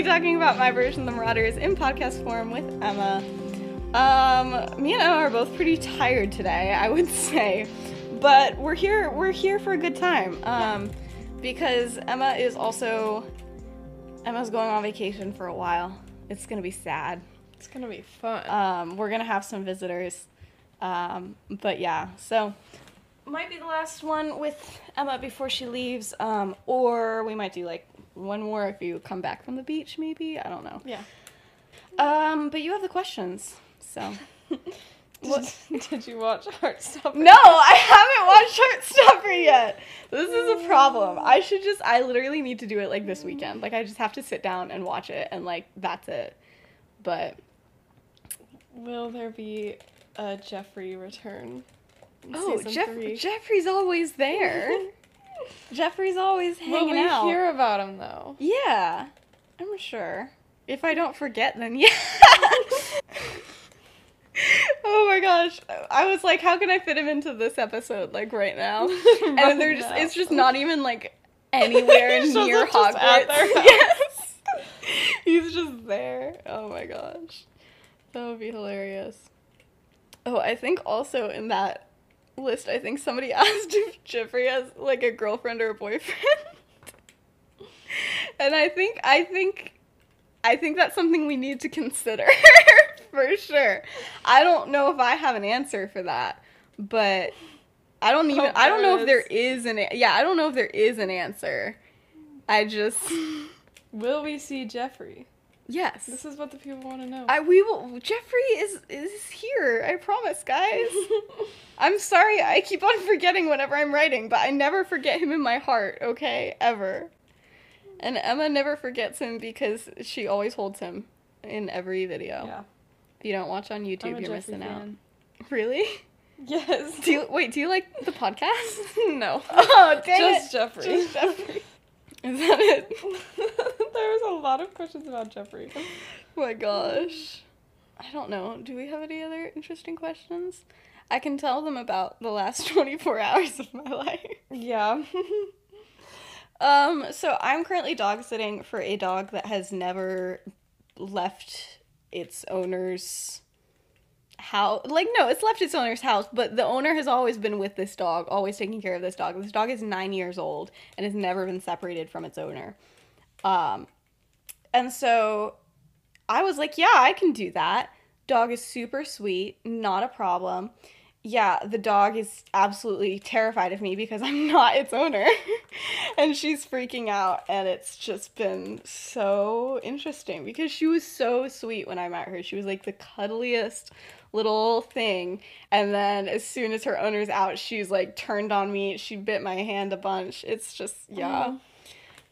Back talking about my version of the Marauders in podcast form with Emma. Um, me and Emma are both pretty tired today, I would say, but we're here. We're here for a good time. Um, because Emma is also Emma's going on vacation for a while. It's gonna be sad. It's gonna be fun. Um, we're gonna have some visitors. Um, but yeah, so might be the last one with Emma before she leaves. Um, or we might do like one more if you come back from the beach, maybe. I don't know. yeah. Um, but you have the questions, so. What? Did you watch Heartstopper? No, I haven't watched Heartstopper yet. This is a problem. I should just. I literally need to do it like this weekend. Like I just have to sit down and watch it, and like that's it. But Will there be a Jeffrey return? oh, Jeff- Jeffrey's always there. Jeffrey's always hanging we out. hear about him though? Yeah, I'm sure. If I don't forget, then yeah. oh my gosh, I was like, how can I fit him into this episode like right now? and they're just, it's just not even like anywhere near Hogwarts. yes, he's just there. Oh my gosh, that would be hilarious. Oh, I think also in that list, I think somebody asked if Jeffrey has like a girlfriend or a boyfriend. and I think I think I think that's something we need to consider for sure. I don't know if I have an answer for that, but I don't even Hope I don't know if there is an a- yeah, I don't know if there is an answer. I just Will we see Jeffrey? Yes. This is what the people want to know. I we will Jeffrey is is here. I promise, guys. I'm sorry, I keep on forgetting whenever I'm writing, but I never forget him in my heart, okay? Ever. And Emma never forgets him because she always holds him in every video. yeah. If you don't watch on YouTube, you're Jeffrey missing out. Really? Yes. Do you wait, do you like the podcast? no. Oh, dang Just it. Jeffrey. Just Jeffrey. Is that it? there was a lot of questions about Jeffrey. Oh my gosh. I don't know. Do we have any other interesting questions? I can tell them about the last 24 hours of my life. Yeah. Um, so I'm currently dog sitting for a dog that has never left its owner's house. Like, no, it's left its owner's house, but the owner has always been with this dog, always taking care of this dog. This dog is nine years old and has never been separated from its owner. Um, and so I was like, yeah, I can do that. Dog is super sweet, not a problem. Yeah, the dog is absolutely terrified of me because I'm not its owner. and she's freaking out, and it's just been so interesting because she was so sweet when I met her. She was like the cuddliest little thing. And then as soon as her owner's out, she's like turned on me. She bit my hand a bunch. It's just, yeah.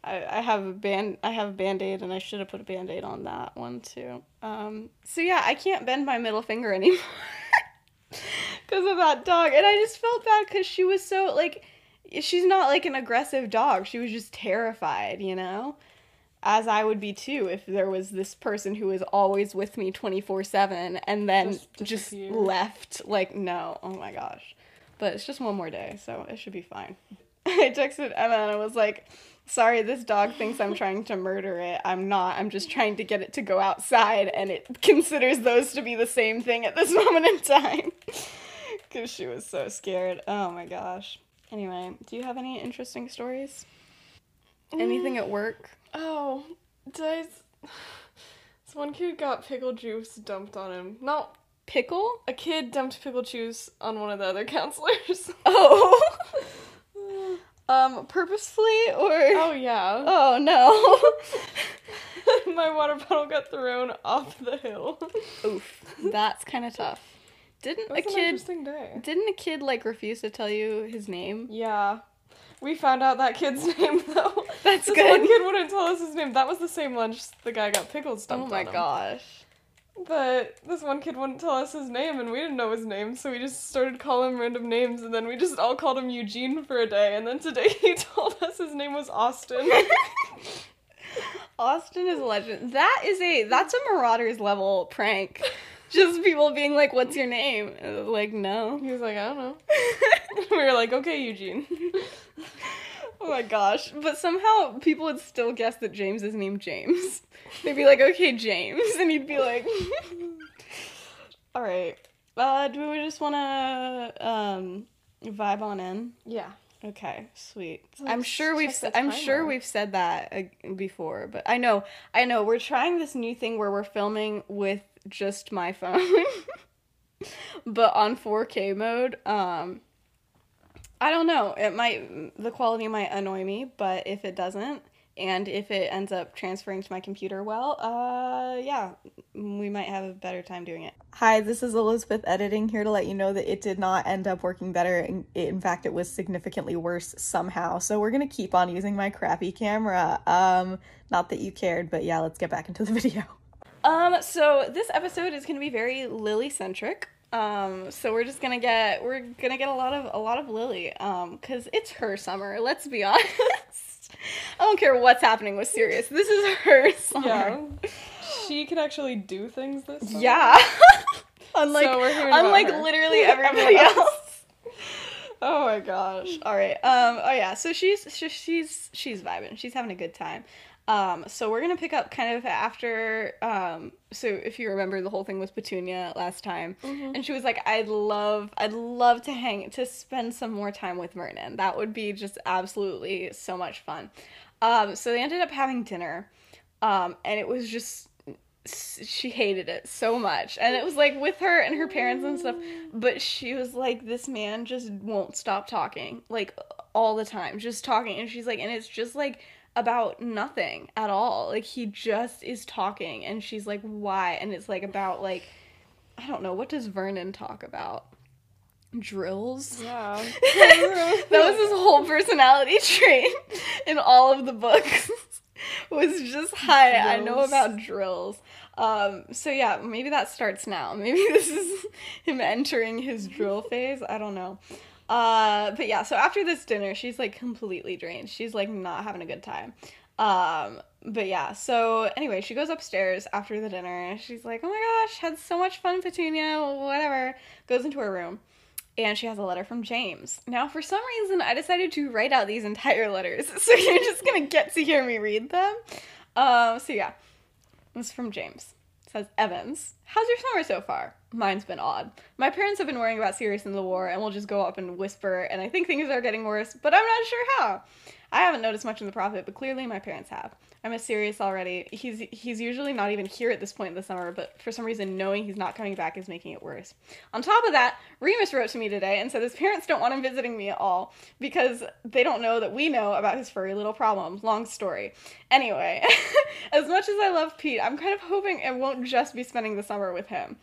I, I have a band I have a band-aid and I should have put a band-aid on that one too. Um so yeah, I can't bend my middle finger anymore because of that dog. And I just felt bad cuz she was so like she's not like an aggressive dog. She was just terrified, you know? As I would be too if there was this person who was always with me 24/7 and then Just just, left like no. Oh my gosh. But it's just one more day, so it should be fine. I texted Emma and I was like, sorry, this dog thinks I'm trying to murder it. I'm not. I'm just trying to get it to go outside, and it considers those to be the same thing at this moment in time. Because she was so scared. Oh my gosh. Anyway, do you have any interesting stories? Anything at work? Oh, did I? s- This one kid got pickle juice dumped on him. Not Pickle? a kid dumped pickle juice on one of the other counselors. Oh. um, purposefully or? oh yeah. Oh no. my water bottle got thrown off the hill. Oof, that's kind of tough. Didn't a kid? interesting day. Didn't a kid like refuse to tell you his name? Yeah. We found out that kid's name though. That's this good. one kid wouldn't tell us his name. That was the same lunch the guy got pickles Oh my gosh. But this one kid wouldn't tell us his name, and we didn't know his name, so we just started calling him random names, and then we just all called him Eugene for a day, and then today he told us his name was Austin. Austin is a legend. That is a that's a Marauders level prank. Just people being like, "What's your name?" And I was like, no. he was like, I don't know. we were like, okay, Eugene. oh my gosh! But somehow people would still guess that James is named James. They'd be like, "Okay, James," and he'd be like, "All right." Uh, do we just want to um vibe on in? Yeah. Okay, sweet. Let's I'm sure we've I'm sure we've said that uh, before, but I know I know we're trying this new thing where we're filming with just my phone, but on 4K mode. Um, I don't know. It might the quality might annoy me, but if it doesn't, and if it ends up transferring to my computer well, uh, yeah, we might have a better time doing it. Hi, this is Elizabeth editing here to let you know that it did not end up working better. and In fact, it was significantly worse somehow. So we're gonna keep on using my crappy camera. Um, not that you cared, but yeah, let's get back into the video. Um, so this episode is gonna be very Lily centric. Um, so we're just gonna get we're gonna get a lot of a lot of Lily. Um, cause it's her summer. Let's be honest. I don't care what's happening with Sirius. This is her summer. Yeah. she can actually do things this summer. Yeah. unlike So unlike literally everybody else. Oh my gosh. All right. Um oh yeah, so she's she- she's she's vibing. She's having a good time. Um so we're going to pick up kind of after um so if you remember the whole thing was Petunia last time and she was like I'd love I'd love to hang to spend some more time with Vernon. That would be just absolutely so much fun. Um so they ended up having dinner. Um and it was just she hated it so much and it was like with her and her parents and stuff but she was like this man just won't stop talking like all the time just talking and she's like and it's just like about nothing at all. Like he just is talking and she's like why? And it's like about like i don't know what does vernon talk about? Drills? Yeah. that was his whole personality trait in all of the books. Was just hi i know about drills. Um so yeah maybe that starts now. Maybe this is him entering his drill phase. I don't know uh but yeah so after this dinner she's like completely drained she's like not having a good time um but yeah so anyway she goes upstairs after the dinner she's like oh my gosh had so much fun petunia whatever goes into her room and she has a letter from James. Now, for some reason, I decided to write out these entire letters, so you're just gonna get to hear me read them. Um, so yeah, this is from James. It says, Evans, how's your summer so far? Mine's been odd. My parents have been worrying about Sirius in the war, and we'll just go up and whisper, and I think things are getting worse, but I'm not sure how. I haven't noticed much in the prophet, but clearly my parents have. I miss Sirius already. He's he's usually not even here at this point in the summer, but for some reason knowing he's not coming back is making it worse. On top of that, Remus wrote to me today and said his parents don't want him visiting me at all because they don't know that we know about his furry little problem. Long story. Anyway, as much as I love Pete, I'm kind of hoping it won't just be spending the summer with him.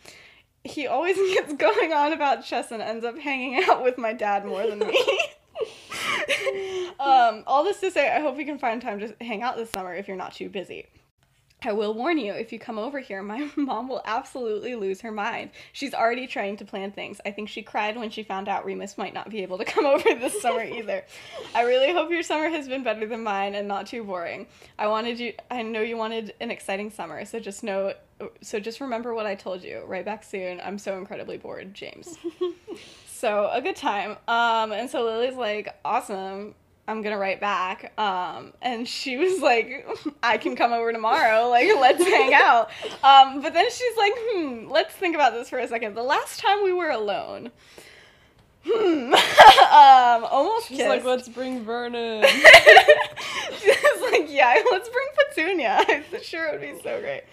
He always gets going on about chess and ends up hanging out with my dad more than me. um, all this to say, I hope we can find time to hang out this summer if you're not too busy. I will warn you, if you come over here, my mom will absolutely lose her mind. She's already trying to plan things. I think she cried when she found out Remus might not be able to come over this summer either. I really hope your summer has been better than mine and not too boring. I wanted you I know you wanted an exciting summer, so just know so just remember what I told you. Write back soon. I'm so incredibly bored, James. So a good time. Um, and so Lily's like, awesome. I'm gonna write back. Um, and she was like, I can come over tomorrow. Like, let's hang out. Um, but then she's like, hmm, let's think about this for a second. The last time we were alone. Hmm. um, almost She's kissed. like, let's bring Vernon. she was like, yeah, let's bring Petunia. I'm sure it would be so great.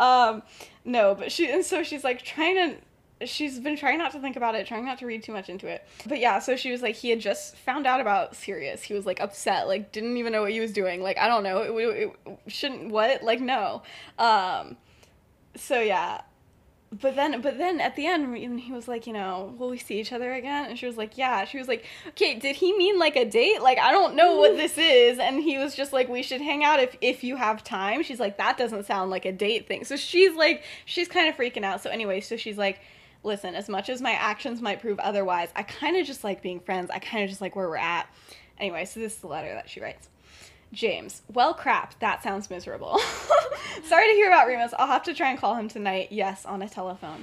Um, no, but she and so she's like trying to she's been trying not to think about it, trying not to read too much into it. But yeah, so she was like, he had just found out about Sirius. He was like upset, like didn't even know what he was doing. Like I don't know, it, it, it shouldn't what like no. Um, so yeah, but then but then at the end he was like you know will we see each other again? And she was like yeah. She was like okay did he mean like a date? Like i don't know what this is. And he was just like we should hang out if if you have time. She's like that doesn't sound like a date thing. So she's like she's kind of freaking out. So anyway so she's like listen as much as my actions might prove otherwise i kind of just like being friends. I kind of just like where we're at. Anyway so this is the letter that she writes James, well, crap, that sounds miserable. Sorry to hear about Remus. I'll have to try and call him tonight. Yes, on a telephone.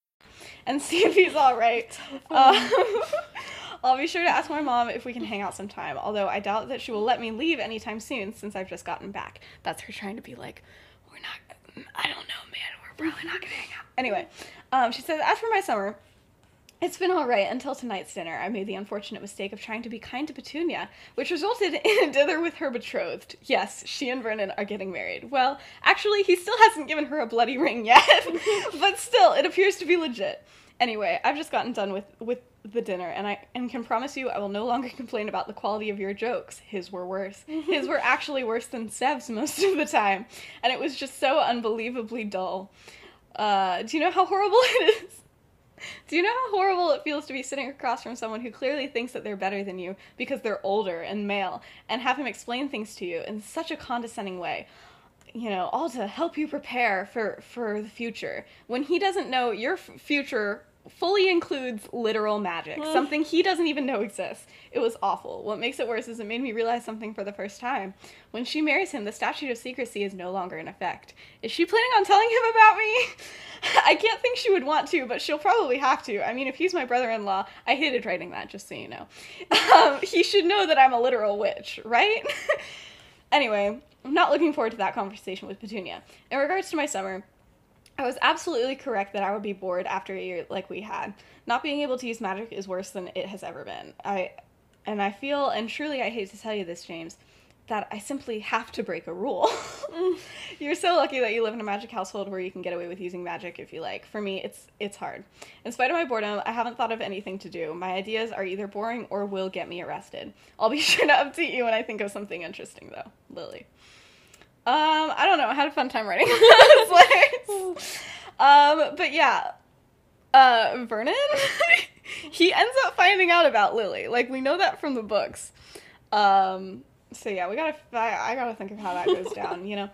and see if he's all right. Um, I'll be sure to ask my mom if we can hang out sometime, although I doubt that she will let me leave anytime soon since I've just gotten back. That's her trying to be like, we're not, I don't know, man, we're probably not gonna hang out. Anyway, um, she says, as for my summer, it's been all right until tonight's dinner. I made the unfortunate mistake of trying to be kind to Petunia, which resulted in a dither with her betrothed. Yes, she and Vernon are getting married. Well, actually, he still hasn't given her a bloody ring yet, but still, it appears to be legit. Anyway, I've just gotten done with with the dinner, and I and can promise you, I will no longer complain about the quality of your jokes. His were worse. His were actually worse than Sev's most of the time, and it was just so unbelievably dull. Uh, do you know how horrible it is? Do you know how horrible it feels to be sitting across from someone who clearly thinks that they're better than you because they're older and male and have him explain things to you in such a condescending way? You know, all to help you prepare for for the future when he doesn't know your future fully includes literal magic, something he doesn't even know exists. It was awful. What makes it worse is it made me realize something for the first time. When she marries him, the statute of secrecy is no longer in effect. Is she planning on telling him about me? I can't think she would want to, but she'll probably have to. I mean, if he's my brother in law, I hated writing that, just so you know. Um, he should know that I'm a literal witch, right? anyway, I'm not looking forward to that conversation with Petunia. In regards to my summer, I was absolutely correct that I would be bored after a year like we had. Not being able to use magic is worse than it has ever been. I and I feel and truly I hate to tell you this, James, that I simply have to break a rule. Mm. You're so lucky that you live in a magic household where you can get away with using magic if you like. For me, it's it's hard. In spite of my boredom, I haven't thought of anything to do. My ideas are either boring or will get me arrested. I'll be sure to update you when I think of something interesting though. Lily. Um, I don't know. I had a fun time writing those letters. Um, but yeah, uh, Vernon, he ends up finding out about Lily. Like we know that from the books. Um, so yeah, we gotta. I, I gotta think of how that goes down. You know.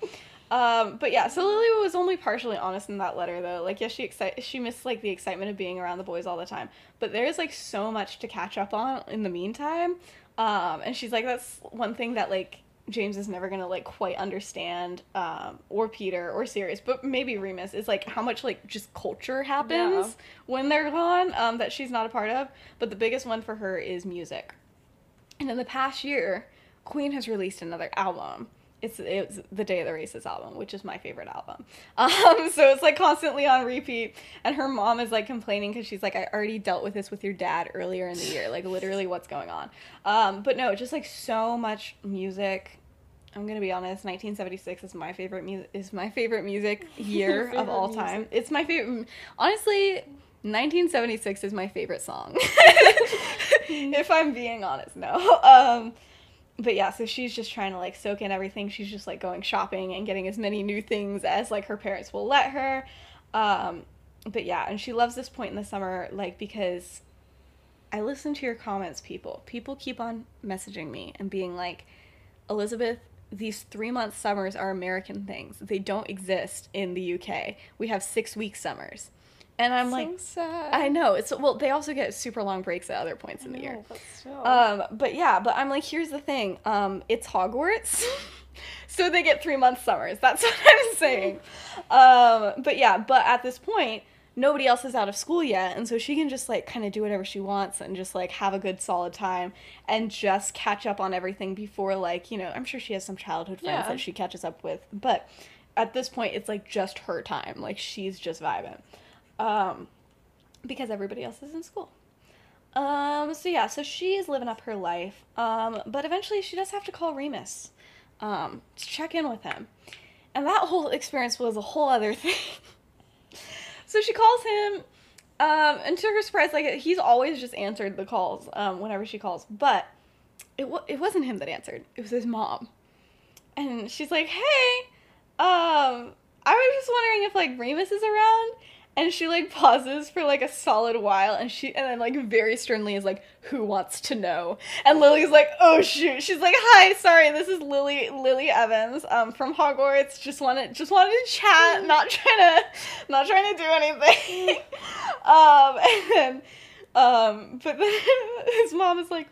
Um, but yeah, so Lily was only partially honest in that letter, though. Like, yes, she excite she missed like the excitement of being around the boys all the time, but there's like so much to catch up on in the meantime. Um, and she's like, that's one thing that like James is never gonna like quite understand, um, or Peter or Sirius, but maybe Remus is like how much like just culture happens Yeah. when they're gone um, that she's not a part of. But the biggest one for her is music. And in the past year, Queen has released another album. It's it's the Day of the Races album, which is my favorite album. Um, so it's like constantly on repeat. And her mom is like complaining because she's like, I already dealt with this with your dad earlier in the year. Like literally, what's going on? Um, but no, just like so much music. I'm gonna be honest. 1976 is my favorite music. Is my favorite music year of all music. time. It's my favorite. Honestly, 1976 is my favorite song. if I'm being honest, no. Um, but yeah, so she's just trying to like soak in everything. She's just like going shopping and getting as many new things as like her parents will let her. Um, but yeah, and she loves this point in the summer, like because I listen to your comments, people. People keep on messaging me and being like, Elizabeth, these three month summers are American things. They don't exist in the UK. We have six week summers. And I'm like, so sad. I know. It's well, they also get super long breaks at other points in the year. But still. Um, but yeah, but I'm like, here's the thing. Um, it's Hogwarts, so they get three month summers. That's what I'm saying. Um, but yeah, but at this point, nobody else is out of school yet and so she can just like kind of do whatever she wants and just like have a good solid time and just catch up on everything before like you know i'm sure she has some childhood friends Yeah. that she catches up with but at this point it's like just her time like she's just vibing um because everybody else is in school. Um so yeah so she's living up her life. Um but eventually she does have to call remus um to check in with him. And that whole experience was a whole other thing. So she calls him, um, and to her surprise, like he's always just answered the calls um, whenever she calls, but it wa- it wasn't him that answered. It was his mom, and she's like, "Hey, um, I was just wondering if like Remus is around." And she like pauses for like a solid while, and she and then like very sternly is like, "Who wants to know?" And Lily's like, "Oh shoot!" She's like, "Hi, sorry, this is Lily Lily Evans um from Hogwarts. Just wanted just wanted to chat, not trying to not trying to do anything." um and um but then his mom is like,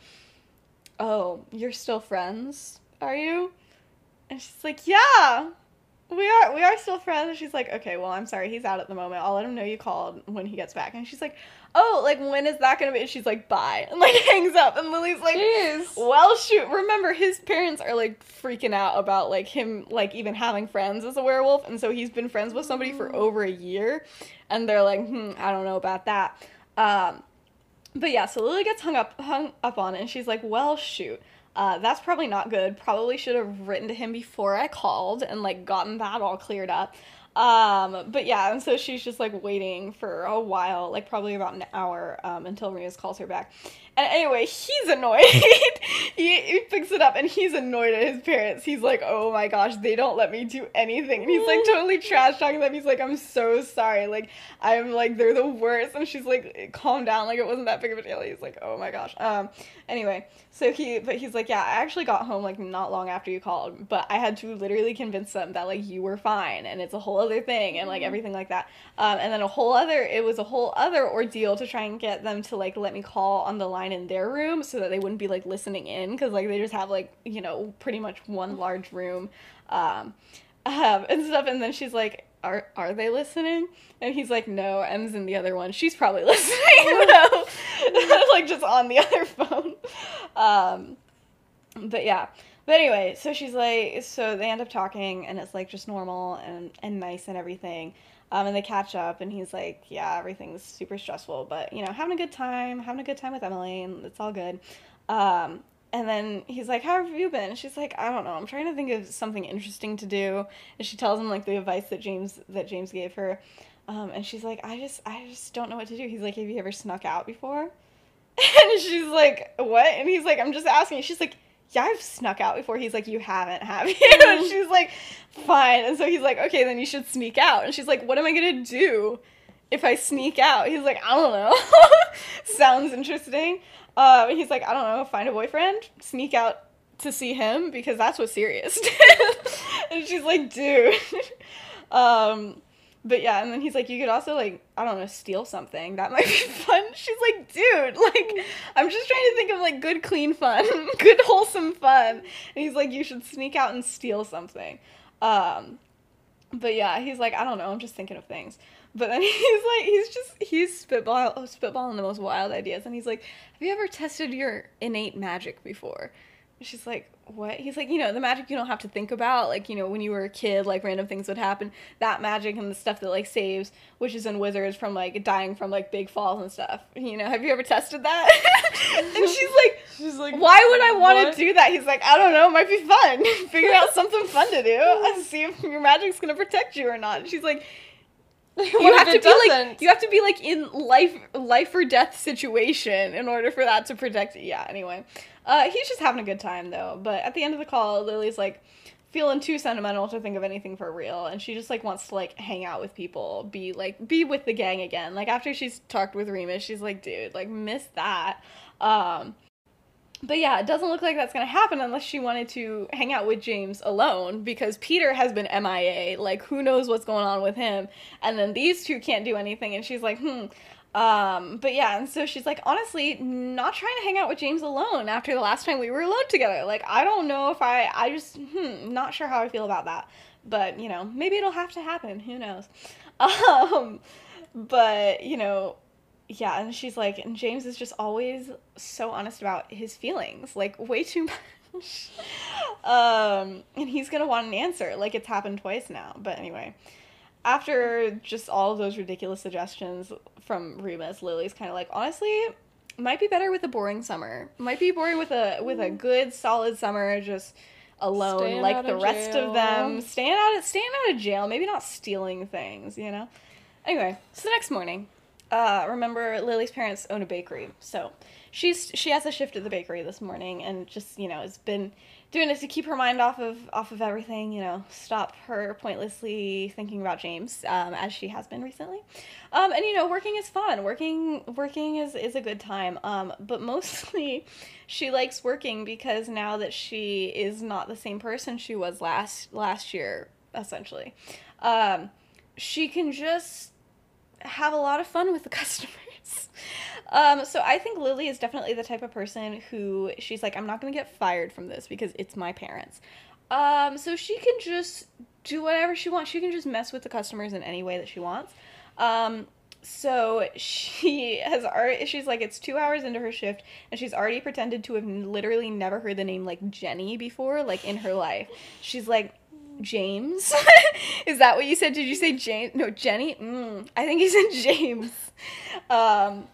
"Oh, you're still friends, are you?" And she's like, "Yeah." We are we are still friends. She's like, okay, well, I'm sorry, he's out at the moment. I'll let him know you called when he gets back. And she's like, oh, like when is that gonna be? And she's like, bye, and like hangs up. And Lily's like, Jeez. well, shoot. Remember, his parents are like freaking out about like him like even having friends as a werewolf, and so he's been friends with somebody for over a year, and they're like, hmm, I don't know about that. Um, but yeah, so Lily gets hung up hung up on it, and she's like, "Well, shoot, uh, that's probably not good. Probably should have written to him before I called and like gotten that all cleared up." Um, but yeah, and so she's just like waiting for a while, like probably about an hour, um, until Remus calls her back. And anyway, he's annoyed. he, he picks it up and he's annoyed at his parents. He's like, "Oh my gosh, they don't let me do anything." And he's like totally trash talking them. He's like, "I'm so sorry. Like, I'm like they're the worst." And she's like, "Calm down. Like it wasn't that big of a deal." He's like, "Oh my gosh." Um. Anyway, so he, but he's like, "Yeah, I actually got home like not long after you called, but I had to literally convince them that like you were fine and it's a whole other thing and like everything like that." Um. And then a whole other, it was a whole other ordeal to try and get them to like let me call on the line in their room so that they wouldn't be like listening in because like they just have like you know pretty much one large room um, um and stuff. And then she's like are are they listening? And he's like no m's in the other one. She's probably listening though like just on the other phone. Um but yeah. But anyway so she's like so they end up talking and it's like just normal and and nice and everything um, and they catch up and he's like yeah everything's super stressful but you know having a good time having a good time with emily and it's all good. Um, and then he's like how have you been? And she's like i don't know. I'm trying to think of something interesting to do. And she tells him like the advice that james that james gave her. Um, and she's like i just i just don't know what to do. He's like have you ever snuck out before? And she's like, "What?" And he's like, "I'm just asking." She's like, "Yeah, I've snuck out before." He's like, "You haven't, have you?" And she's like, "Fine." And so he's like, "Okay, then you should sneak out." And she's like, "What am I gonna do if I sneak out?" He's like, "I don't know." Sounds interesting. Uh, he's like, "I don't know. Find a boyfriend, sneak out to see him because that's what Sirius did." and she's like, "Dude." um, but yeah, and then he's like, you could also like, I don't know, steal something. That might be fun. She's like, dude, like, I'm just trying to think of like good, clean fun, good, wholesome fun. And he's like, you should sneak out and steal something. Um, but yeah, he's like, I don't know, I'm just thinking of things. But then he's like, he's just, he's spitball, spitballing the most wild ideas. And he's like, have you ever tested your innate magic before? She's like, what? He's like, you know, the magic you don't have to think about, like, you know, when you were a kid, like random things would happen. That magic and the stuff that like saves witches and wizards from like dying from like big falls and stuff. You know, have you ever tested that? and she's like, She's like, why would I want "What?" to do that? He's like, I don't know, it might be fun. Figure out something fun to do and see if your magic's gonna protect you or not. And she's like, you have to be like doesn't? you have to be like in life life or death situation in order for that to protect yeah anyway uh he's just having a good time though but at the end of the call lily's like feeling too sentimental to think of anything for real and she just like wants to like hang out with people be like be with the gang again like after she's talked with remus she's like dude like miss that um but yeah, it doesn't look like that's gonna happen unless she wanted to hang out with James alone because Peter has been MIA. Like, who knows what's going on with him? And then these two can't do anything, and she's like, hmm. Um, but yeah, and so she's like, honestly, not trying to hang out with James alone after the last time we were alone together. Like, I don't know if I, I just, hmm, not sure how I feel about that. But, you know, maybe it'll have to happen. Who knows? Um, but you know, yeah, and she's like, and James is just always so honest about his feelings, like way too much. um, and he's gonna want an answer. Like it's happened twice now. But anyway, after just all of those ridiculous suggestions from Remus, Lily's kind of like, honestly, might be better with a boring summer. Might be boring with a with a good solid summer, just alone Staying like the of rest of them, jail. staying out of staying out of jail. Maybe not stealing things, you know. Anyway, so the next morning, uh, remember Lily's parents own a bakery, so she's she has a shift at the bakery this morning, and just you know it's been doing it to keep her mind off of off of everything, you know, stop her pointlessly thinking about James, um, as she has been recently. Um, and you know, working is fun. Working working is is a good time. Um, but mostly, she likes working because now that she is not the same person she was last last year, essentially, um, she can just have a lot of fun with the customers. Um, so I think Lily is definitely the type of person who she's like, I'm not gonna get fired from this because it's my parents. Um, so she can just do whatever she wants. She can just mess with the customers in any way that she wants. Um, so she has already, she's like, it's two hours into her shift, and she's already pretended to have literally never heard the name like Jenny before, like in her life. She's like, James? Is that what you said? Did you say James? No, Jenny? Mm, I think he said James. Um,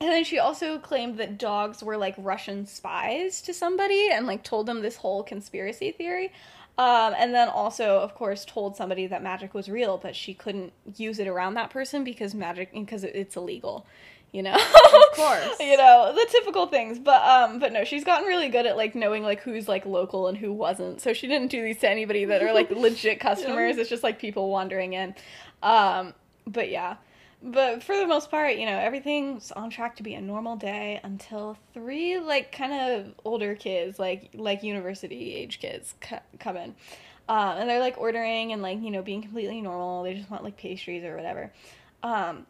and then she also claimed that dogs were like Russian spies to somebody and like told them this whole conspiracy theory. Um, and then also, of course, told somebody that magic was real, but she couldn't use it around that person because magic, because it's illegal, you know. Of course. you know the typical things. But um, but no, she's gotten really good at like knowing like who's like local and who wasn't. So she didn't do these to anybody that are like legit customers. It's just like people wandering in. Um, but yeah. But for the most part, you know, everything's on track to be a normal day until three like kind of older kids, like like university age kids, c- come in, um, and they're like ordering and like you know being completely normal. They just want like pastries or whatever. Um,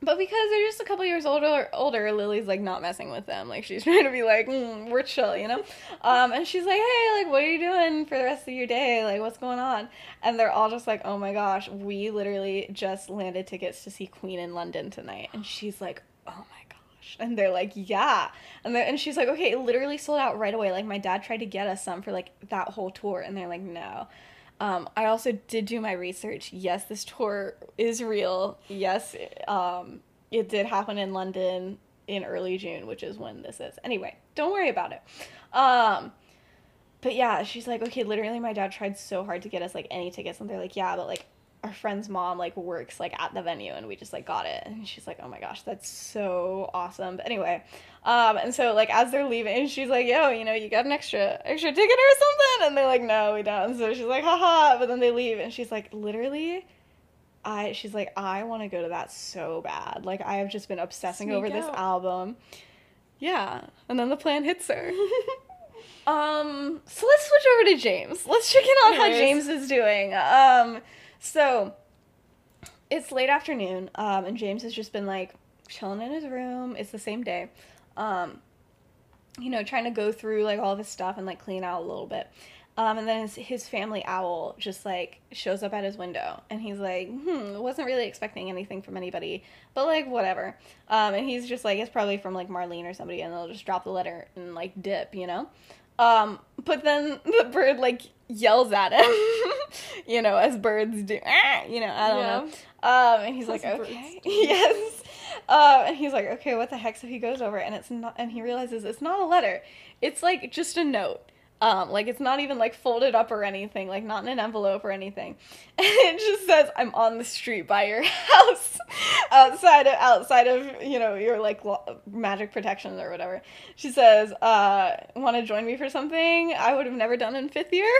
but because they're just a couple years older, older, Lily's like not messing with them. Like she's trying to be like, mm, we're chill, you know. Um, and she's like, hey, like, what are you doing for the rest of your day? Like, what's going on? And they're all just like, oh my gosh, we literally just landed tickets to see Queen in London tonight. And she's like, oh my gosh. And they're like, yeah. And and she's like, okay, it literally sold out right away. Like my dad tried to get us some for like that whole tour, and they're like, no. Um, I also did do my research. Yes, this tour is real. Yes, um, it did happen in London in early June, which is when this is. Anyway, don't worry about it. Um, but yeah, she's like, okay, literally, my dad tried so hard to get us like any tickets, and they're like, yeah, but like our friend's mom like works like at the venue, and we just like got it, and she's like, oh my gosh, that's so awesome. But anyway, um, and so like as they're leaving, she's like, yo, you know, you got an extra extra ticket or something, and they're like, no, we don't. And so she's like, haha, but then they leave, and she's like, literally. I she's like I want to go to that so bad. Like I have just been obsessing Sneak over this album. Yeah, and then the plan hits her. um, so let's switch over to James. Let's check in on how James is doing. Um, so it's late afternoon. Um, and James has just been like chilling in his room. It's the same day. Um, you know, trying to go through like all of his stuff and like clean out a little bit. Um, and then his, his family owl just like shows up at his window and he's like, hmm, wasn't really expecting anything from anybody, but like whatever. Um, and he's just like, it's probably from like Marlene or somebody and they'll just drop the letter and like dip, you know? Um, but then the bird like yells at him, you know, as birds do, "Ah," you know, I don't Yeah. know. Um, and he's like, okay, yes. Um, and he's like, okay, what the heck? So he goes over and it's not, and he realizes it's not a letter. It's like just a note. Um, like it's not even like folded up or anything, like not in an envelope or anything. And it just says, "I'm on the street by your house, outside of outside of you know your like lo- magic protections or whatever." She says, uh, "Want to join me for something I would have never done in fifth year?"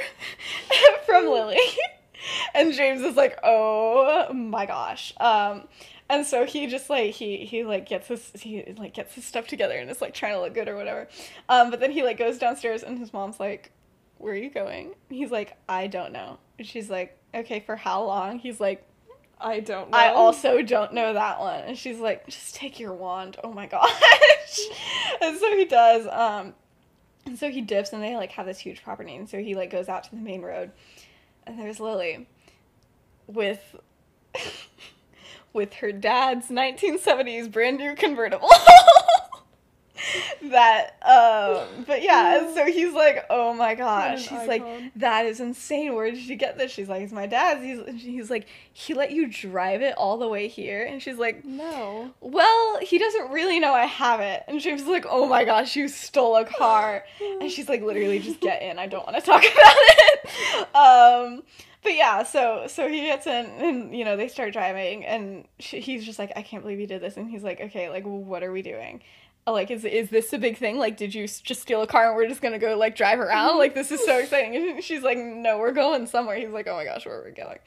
From Lily. And James is like, "Oh my gosh." Um, and so he just like he he like gets his he like gets his stuff together and is like trying to look good or whatever. Um, but then he like goes downstairs and his mom's like, "Where are you going?" He's like, "I don't know." And she's like, "Okay, for how long?" He's like, I don't know. I also don't know that one. And she's like, just take your wand. Oh my gosh. and so he does. Um, and so he dips and they like have this huge property. And so he like goes out to the main road. And there's Lily with with her dad's 1970s brand new convertible. that um but yeah so he's like oh my gosh an he's like that is insane where did you get this she's like it's my dad's he's, he's like he let you drive it all the way here and she's like No. well, he doesn't really know I have it. And she's like, oh my gosh, you stole a car. And she's like, literally, just get in. I don't want to talk about it. Um, but yeah, so so he gets in, and you know they start driving, and she, he's just like, I can't believe you did this. And he's like, okay, like what are we doing? Uh, like, is is this a big thing? Like, did you just steal a car and we're just gonna go like drive around? Like, this is so exciting. And she's like, no, we're going somewhere. He's like, oh my gosh, where are we going?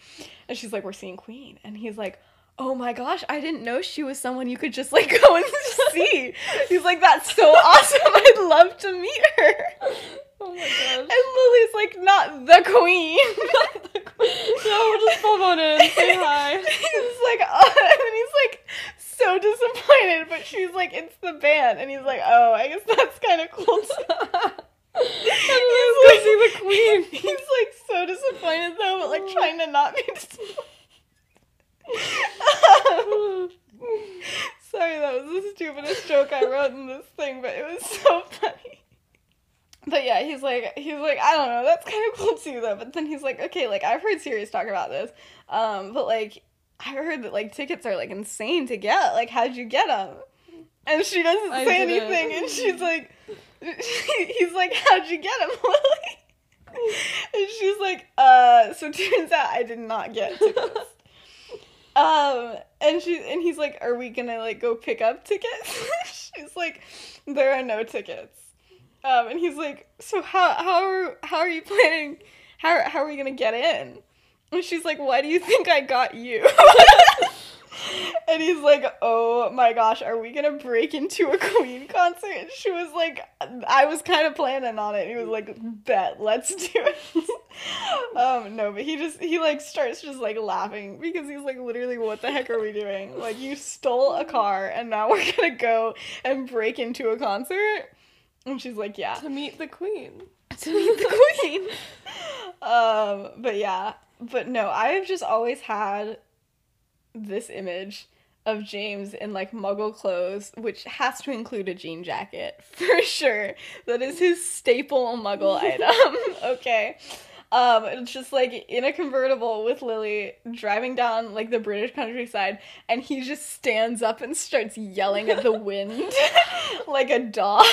And she's like, we're seeing Queen. And he's like, oh my gosh, I didn't know she was someone you could just like go and see. He's like, that's so awesome. I'd love to meet her. Oh my gosh. And Lily's like, not the queen. no, we'll just pop on in. And say hi. he's like, oh, and he's like so disappointed, but she's like, it's the band. And he's like, oh, I guess that's kind of cool too. Let's go see the queen. He's like so disappointed though, but like trying to not be disappointed. Sorry, that was the stupidest joke I wrote in this thing, but it was so funny. But yeah, he's like, he's like, I don't know, that's kind of cool too, though. But then he's like, okay, like I've heard Sirius talk about this, um, but like I heard that like tickets are like insane to get. Like, how'd you get them? And she doesn't I say didn't. anything, and she's like, he's like, how'd you get them, Lily? And she's like, uh, so turns out I did not get tickets. Um, and she and he's like, "Are we gonna like go pick up tickets?" She's like, "There are no tickets." Um, and he's like, "So how how are how are you planning? How how are we gonna get in?" And she's like, "Why do you think I got you?" and he's like, "Oh my gosh, are we gonna break into a Queen concert?" And she was like, "I was kind of planning on it." And he was like, "Bet, let's do it." um, no, but he just he like starts just like laughing because he's like, "Literally, what the heck are we doing? Like, you stole a car, and now we're gonna go and break into a concert." And she's like, "Yeah." To meet the queen. to meet the queen. um, but yeah, but no, I've just always had this image of James in like muggle clothes, which has to include a jean jacket for sure. That is his staple muggle item. Okay. Um, it's just like in a convertible with Lily driving down like the British countryside, and he just stands up and starts yelling at the wind like a dog.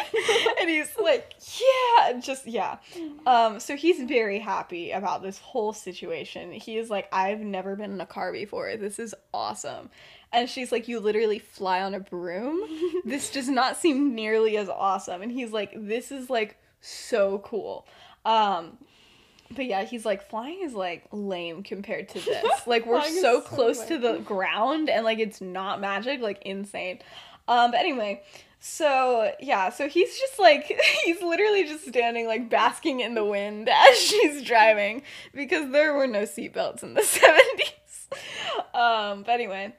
and he's like, yeah, just yeah. Um, so he's very happy about this whole situation. He is like, I've never been in a car before. This is awesome. And she's like, You literally fly on a broom? this does not seem nearly as awesome. And he's like, This is like so cool. Um, but yeah, he's like, flying is like lame compared to this. Like, we're so so close to the ground and like it's not magic, like insane. Um, but anyway, so yeah, so he's just like he's literally just standing like basking in the wind as she's driving because there were no seatbelts in the 70s. Um, but anyway,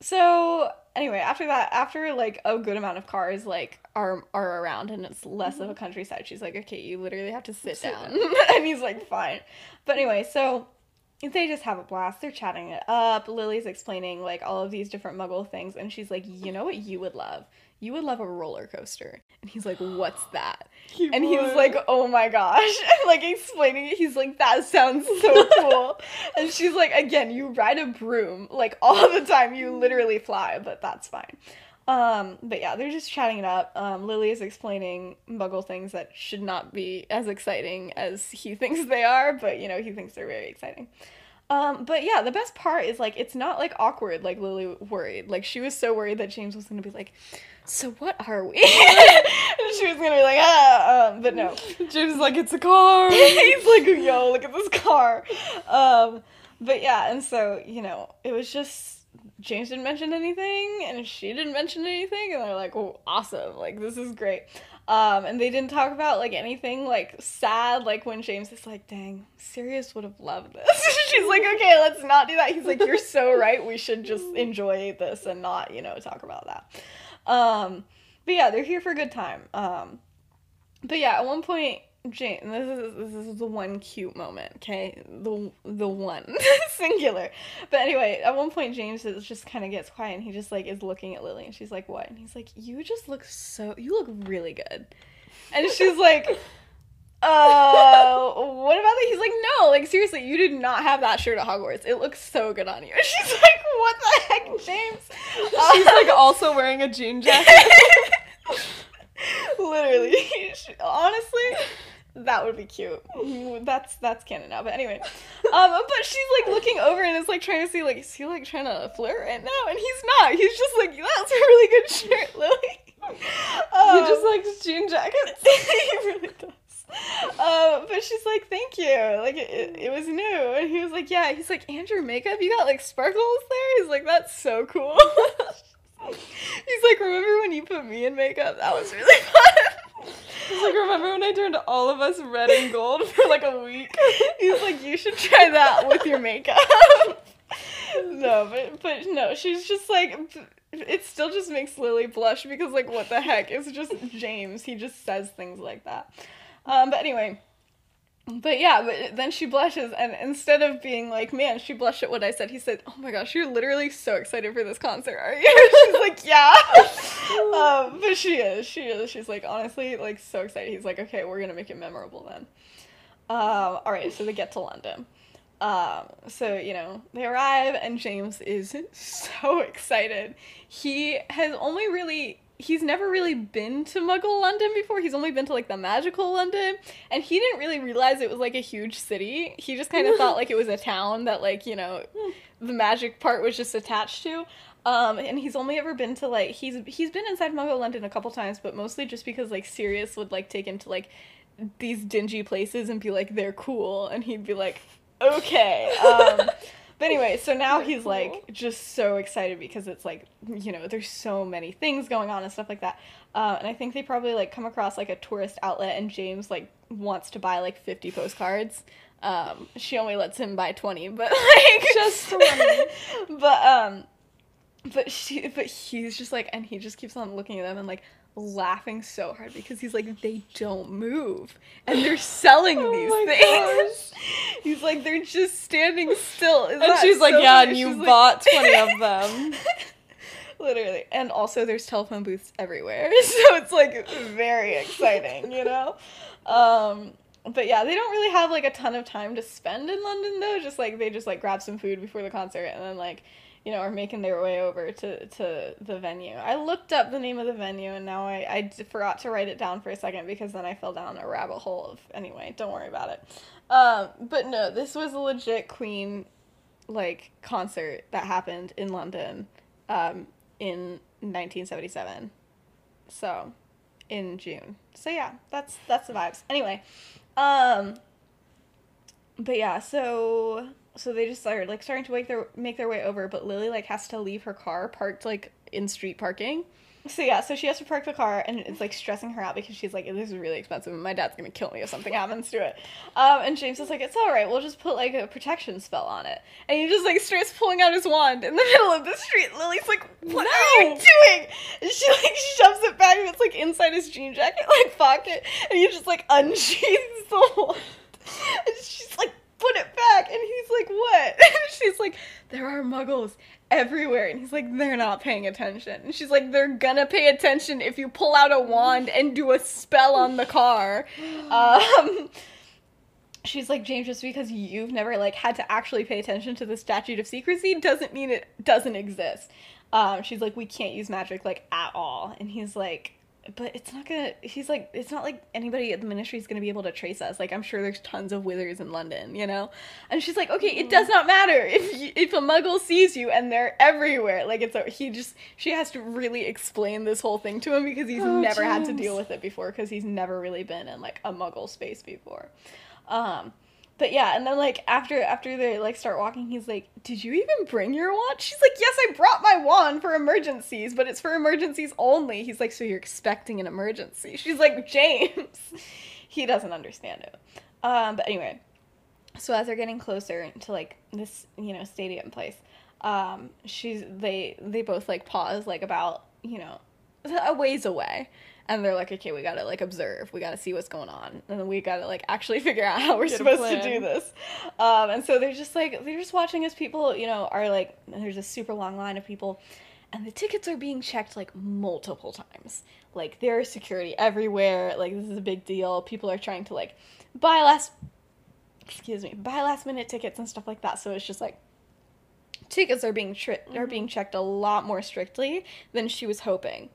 so anyway, after that, after like a good amount of cars like are are around and it's less of a mm-hmm. countryside, she's like, okay, you literally have to sit, Sit down, and he's like, fine. But anyway, so they just have a blast. They're chatting it up. Lily's explaining like all of these different Muggle things, and she's like, you know what you would love? You would love a roller coaster. And he's like, what's that? He and he's like, oh my gosh. And like explaining it, he's like, that sounds so cool. and she's like, again, you ride a broom like all the time. You literally fly, but that's fine. Um, but yeah, they're just chatting it up. Um, Lily is explaining Muggle things that should not be as exciting as he thinks they are, but you know, he thinks they're very exciting. Um, but yeah, the best part is like it's not like awkward like Lily worried. Like she was so worried that James was gonna be like, "So what are we?" and she was gonna be like, "Ah," um, but no. James is like, it's a car. He's like, "Yo, look at this car." Um, but yeah, and so you know, it was just James didn't mention anything, and she didn't mention anything, and they're like, "Oh, awesome! Like this is great." Um, and they didn't talk about like anything like sad, like when James is like, "Dang, Sirius would have loved this." She's like, "Okay, let's not do that." He's like, "You're so right. We should just enjoy this and not, you know, talk about that." Um, but yeah, they're here for a good time. Um, but yeah, at one point, Jane, this is this is the one cute moment, okay? The the one singular. But anyway, at one point James is just kind of gets quiet and he just like is looking at Lily and she's like, "What?" And he's like, "You just look so you look really good." And she's like, "Uh, what about that?" He's like, "No, like seriously, you did not have that shirt at Hogwarts. It looks so good on you." And she's like, "What the heck, James?" She's like also wearing a jean jacket. Literally. Honestly, that would be cute. That's that's canon now. But anyway, um, but she's like looking over and is like trying to see like is he like trying to flirt right now? And he's not. He's just like that's a really good shirt, Lily. he Um, just likes jean jackets. he really does. Um, but she's like, thank you. Like, it, it, it was new. And he was like, yeah. He's like, and your makeup? You got like sparkles there? He's like, that's so cool. He's like, remember when you put me in makeup? That was really fun. He's like, remember when I turned all of us red and gold for like a week? He's like, you should try that with your makeup. no, but but no, she's just like, it still just makes Lily blush because like, what the heck? It's just James. He just says things like that. Um, but anyway. But yeah, but then she blushes, and instead of being like, man, she blushed at what I said, he said, oh my gosh, you're literally so excited for this concert, are you? She's like, yeah. um, but she is, she is. She's like, honestly, like, so excited. He's like, okay, we're gonna make it memorable then. Um, all right, so they get to London. Um, so you know they arrive, and James is so excited. He has only really he's never really been to Muggle London before. He's only been to like the magical London, and he didn't really realize it was like a huge city. He just kind of thought like it was a town that like you know the magic part was just attached to. Um, and he's only ever been to like he's he's been inside Muggle London a couple times, but mostly just because like Sirius would like take him to like these dingy places and be like they're cool, and he'd be like okay. Um, but anyway, so now he's like just so excited because it's like you know there's so many things going on and stuff like that. Uh, and I think they probably like come across like a tourist outlet, and James like wants to buy like 50 postcards. Um, she only lets him buy 20, but like Just 20. but um but she but he's just like and he just keeps on looking at them and like laughing so hard because he's like they don't move. And they're selling Oh these things. he's like they're just standing still. Is And she's like, yeah, and you She's like- bought 20 of them. literally. And also there's telephone booths everywhere. So it's like very exciting you know? Um but yeah they don't really have like a ton of time to spend in london though. Just like they just like grab some food before the concert and then like you know are making their way over to to the venue. I looked up the name of the venue and now i forgot to write it down for a second because then i fell down a rabbit hole of anyway don't worry about it. Um but no this was a legit queen like concert that happened in london um in 1977 so in june. So yeah that's that's the vibes. Anyway um but yeah so so they just started like starting to make their make their way over but lily like has to leave her car parked like in street parking. So yeah so she has to park the car and it's like stressing her out because she's like this is really expensive. And my dad's gonna kill me if something happens to it. Um and james is like it's all right. We'll just put like a protection spell on it. And he just like starts pulling out his wand in the middle of the street. Lily's like what are you doing? And she like shoves it back and it's like inside his jean jacket like pocket. And he just like unsheathes the wand. And she's like put it back. And he's like what? And she's like there are muggles everywhere. And he's like they're not paying attention. And she's like they're gonna pay attention if you pull out a wand and do a spell on the car. Um she's like james just because you've never like had to actually pay attention to the statute of secrecy doesn't mean it doesn't exist. Um she's like we can't use magic like at all. And he's like but it's not gonna he's like it's not like anybody at the ministry is gonna be able to trace us. Like i'm sure there's tons of withers in london you know? And she's like okay it does not matter if you, if a muggle sees you and they're everywhere. Like it's a, he just she has to really explain this whole thing to him because he's Oh, never had to deal with it before because he's never really been in like a muggle space before. Um but yeah, and then like after after they like start walking, he's like, "Did you even bring your wand?" She's like, "Yes, I brought my wand for emergencies, but it's for emergencies only." He's like, "So you're expecting an emergency?" She's like, "James." he doesn't understand it. Um, but anyway, so as they're getting closer to like this, you know, stadium place, um, she's they they both like pause like about you know a ways away. And they're like, okay, we gotta like observe, we gotta see what's going on, and then we gotta like actually figure out how we're Get supposed to do this. Um, and so they're just like they're just watching as people, you know, are like there's a super long line of people, and the tickets are being checked like multiple times. Like there is security everywhere. Like this is a big deal. People are trying to like buy last, excuse me, buy last minute tickets and stuff like that. So it's just like tickets are being tri- are being checked a lot more strictly than she was hoping.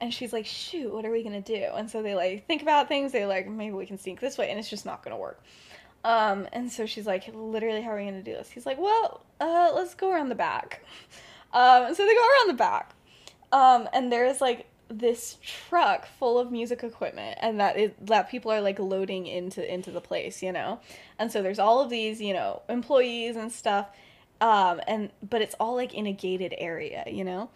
And she's like, "Shoot, what are we gonna do?" And so they like think about things. They like maybe we can sneak this way, and it's just not gonna work. Um, and so she's like, "Literally, how are we gonna do this?" He's like, "Well, uh, let's go around the back." Um, so they go around the back, um, and there's like this truck full of music equipment, and that is that people are like loading into into the place, you know. And so there's all of these, you know, employees and stuff, um, and but it's all like in a gated area, you know.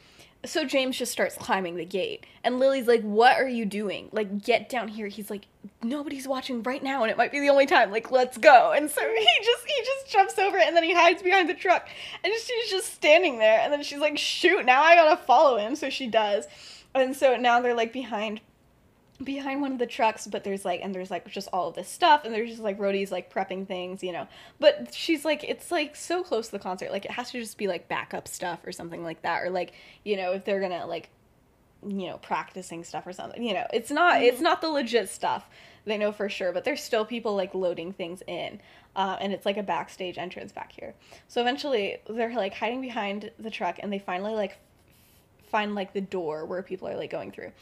So James just starts climbing the gate, and Lily's like, "What are you doing? Like, get down here." He's like, "Nobody's watching right now, and it might be the only time. Like, let's go." And so he just he just jumps over and then he hides behind the truck, and she's just standing there. And then she's like, "Shoot, now I gotta follow him." So she does, and so now they're like behind behind one of the trucks, but there's like, and there's like just all of this stuff, and there's just like roadies like prepping things, you know. But she's like, it's like so close to the concert, like it has to just be like backup stuff or something like that, or like, you know, if they're gonna like, you know, practicing stuff or something, you know, it's not, it's not the legit stuff. They know for sure, but there's still people like loading things in, uh, and it's like a backstage entrance back here. So eventually, they're like hiding behind the truck, and they finally like find like the door where people are like going through.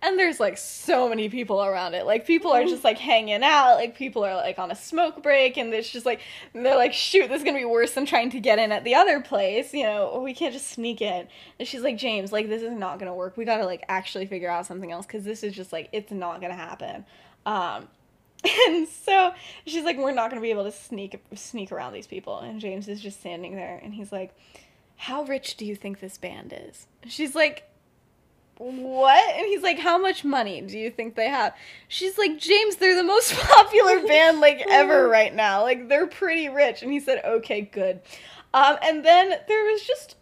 And there's like so many people around it. Like people are just like hanging out, like people are like on a smoke break and it's just like they're like shoot, this is going to be worse than trying to get in at the other place, you know, we can't just sneak in. And she's like, "James, like this is not going to work. We got to like actually figure out something else cuz this is just like it's not going to happen." Um and so she's like, "We're not going to be able to sneak sneak around these people." And James is just standing there and he's like, how rich do you think this band is? She's like, what? And he's like, how much money do you think they have? She's like, James, they're the most popular band like ever right now. Like they're pretty rich. And he said, okay, good. Um, and then there was just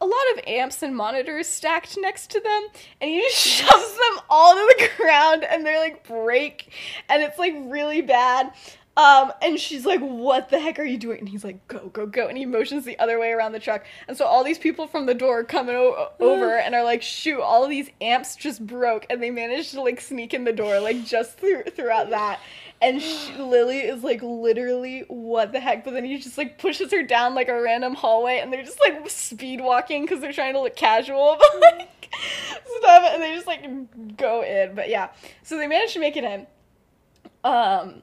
a lot of amps and monitors stacked next to them, and he just shoves them all to the ground, and they're like break, and it's like really bad. Um, and she's like, "What the heck are you doing?" And he's like, "Go, go, go!" And he motions the other way around the truck. And so all these people from the door coming o- over and are like, "Shoot!" All of these amps just broke, and they managed to like sneak in the door, like just through throughout that. And she, Lily is like, literally, what the heck? But then he just like pushes her down like a random hallway, and they're just like speed walking because they're trying to look casual, but like stuff, and they just like go in. But yeah, so they managed to make it in. Um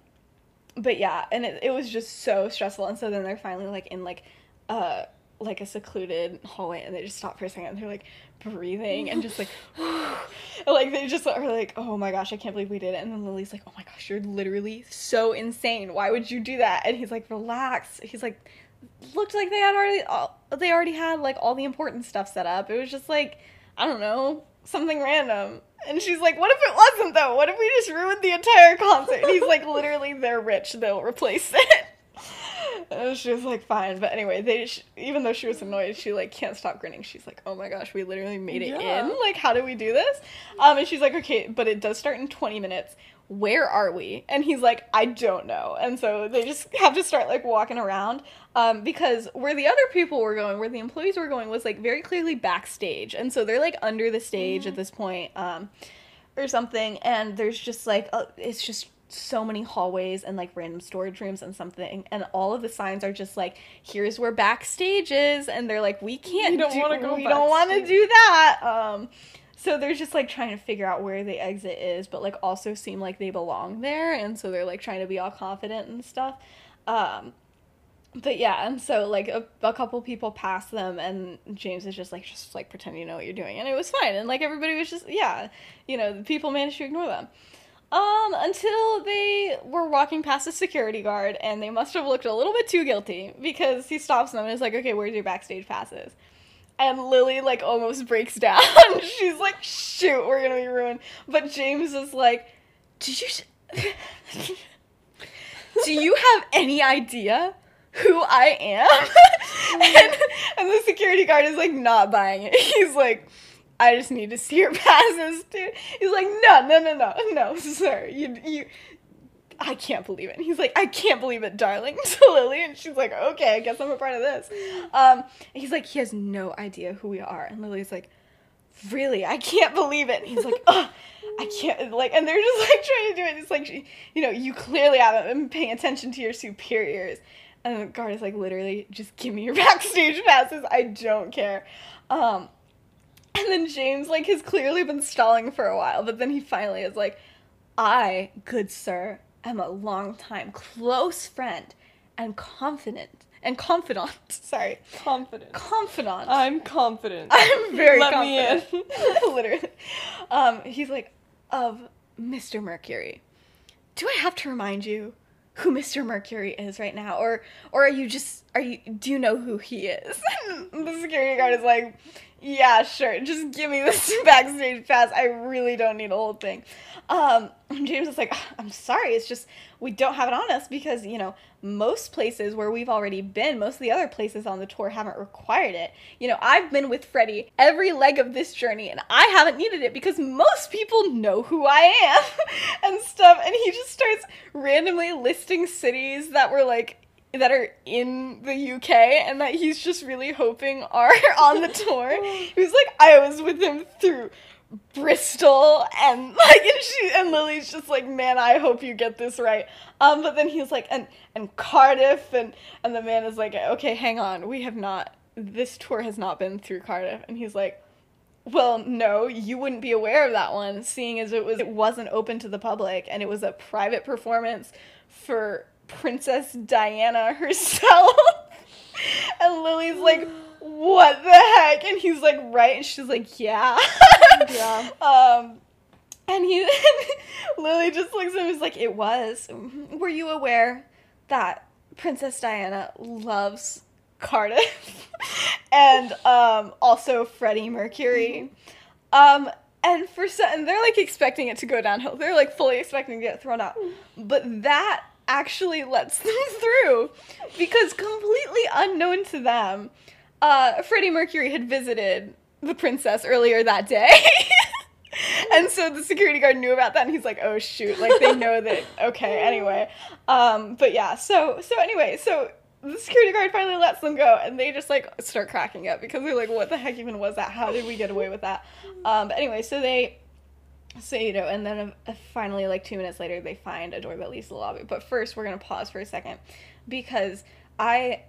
but yeah, and it, it was just so stressful. And so then they're finally like in like uh like a secluded hallway and they just stop for a second and they're like breathing and just like like they just are like, oh my gosh, I can't believe we did it. And then Lily's like, oh my gosh, you're literally so insane. Why would you do that? And he's like, relax. He's like, looked like they had already all, they already had like all the important stuff set up. It was just like, I don't know, something random. And she's like, what if it wasn't though? What if we just ruined the entire concert? And he's like, literally, they're rich. They'll replace it. And she was like, fine. But anyway, they sh- even though she was annoyed, she like can't stop grinning. She's like, oh my gosh, we literally made it Yeah. in. Like, how do we do this? Um, and she's like, okay, but it does start in 20 minutes. Where are we? And he's like, I don't know. And so they just have to start like walking around. Um, because where the other people were going, where the employees were going, was like very clearly backstage. And so they're like under the stage at this point. Um, or something and there's just like uh, it's just so many hallways and like random storage rooms and something and all of the signs are just like here's where backstage is and they're like we can't We don't do- wanna go we don't want to do that um so they're just like trying to figure out where the exit is but like also seem like they belong there and so they're like trying to be all confident and stuff um but yeah, and so like a, a couple people pass them, and James is just like just like pretend you know what you're doing, and it was fine, and like everybody was just yeah, you know, the people managed to ignore them. Um, until they were walking past a security guard, and they must have looked a little bit too guilty because he stops them and is like, "Okay, where's your backstage passes?" And Lily like almost breaks down. She's like, "Shoot, we're gonna be ruined." But James is like, "Did you?" Do you have any idea who I am? and, and the security guard is like not buying it. He's like, I just need to see your passes, dude. He's like, no, no, no, no, no, sir. You, you, I can't believe it. And he's like, I can't believe it, darling, to Lily. And she's like, okay, I guess I'm a part of this. Um, he's like, he has no idea who we are. And Lily's like, really? I can't believe it. And he's like, oh, I can't, like, and they're just like trying to do it. It's like, you know, you clearly haven't been paying attention to your superiors. And the guard is like, literally, just give me your backstage passes. I don't care. Um, and then James, like, has clearly been stalling for a while, but then he finally is like, I, good sir, am a long time close friend and confident and confidant. Sorry, Confident. confidant. I'm confident. I'm very Let me confident. Literally. Um, he's like, of Mr. Mercury. Do I have to remind you who Mr. Mercury is right now, or or are you just are you do you know who he is? the security guard is like, yeah, sure, just give me this backstage pass. I really don't need a whole thing. Um, James is like, I'm sorry, it's just we don't have it on us because you know most places where we've already been, most of the other places on the tour haven't required it. You know, I've been with Freddie every leg of this journey and I haven't needed it because most people know who I am and stuff. And he just starts randomly listing cities that were like that are in the UK and that he's just really hoping are on the tour. He was like, I was with him through Bristol and like and she and Lily's just like, man, I hope you get this right. Um, but then he's like, and and Cardiff and and the man is like, okay, hang on, we have not. This tour has not been through Cardiff, and he's like, well, no, you wouldn't be aware of that one, seeing as it was it wasn't open to the public and it was a private performance for Princess Diana herself. and Lily's like, what the heck? And he's like, right? And she's like, yeah. Yeah. Um, and he, Lily just looks at him. He's like, it was. Were you aware that Princess Diana loves Cardiff and um, also Freddie Mercury? Um, and for some, and they're like expecting it to go downhill. They're like fully expecting to get thrown out, but that actually lets them through because completely unknown to them, uh, Freddie Mercury had visited the princess earlier that day. and so the security guard knew about that and he's like, "Oh shoot." Like they know that okay, anyway. Um but yeah, so so anyway, so the security guard finally lets them go and they just like start cracking up because they're like, "What the heck even was that? How did we get away with that?" Um but anyway, so they so you know, and then uh, finally, like two minutes later, they find a door that leads to the lobby. But first, we're gonna pause for a second because I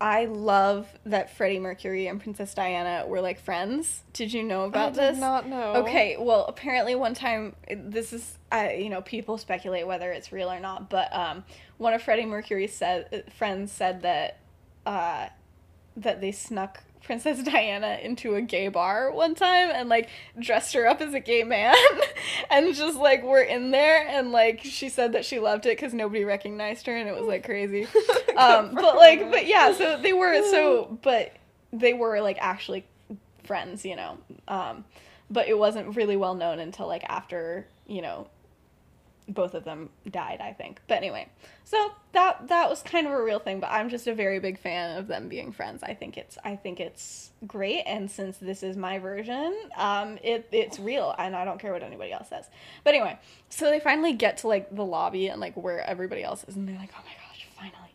I love that Freddie Mercury and Princess Diana were like friends. Did you know about I this? I did not know. Okay, well, apparently one time this is I you know people speculate whether it's real or not, but um, one of Freddie Mercury's said friends said that uh, that they snuck Princess Diana into a gay bar one time and like dressed her up as a gay man and just like we're in there and like she said that she loved it because nobody recognized her and it was like crazy. um, but like but yeah, so they were so but they were like actually friends, you know. Um, but it wasn't really well known until like after you know both of them died i think. But anyway so that that was kind of a real thing but i'm just a very big fan of them being friends. I think it's i think it's great and since this is my version um it it's real and i don't care what anybody else says. But anyway so they finally get to like the lobby and like where everybody else is and they're like oh my gosh finally.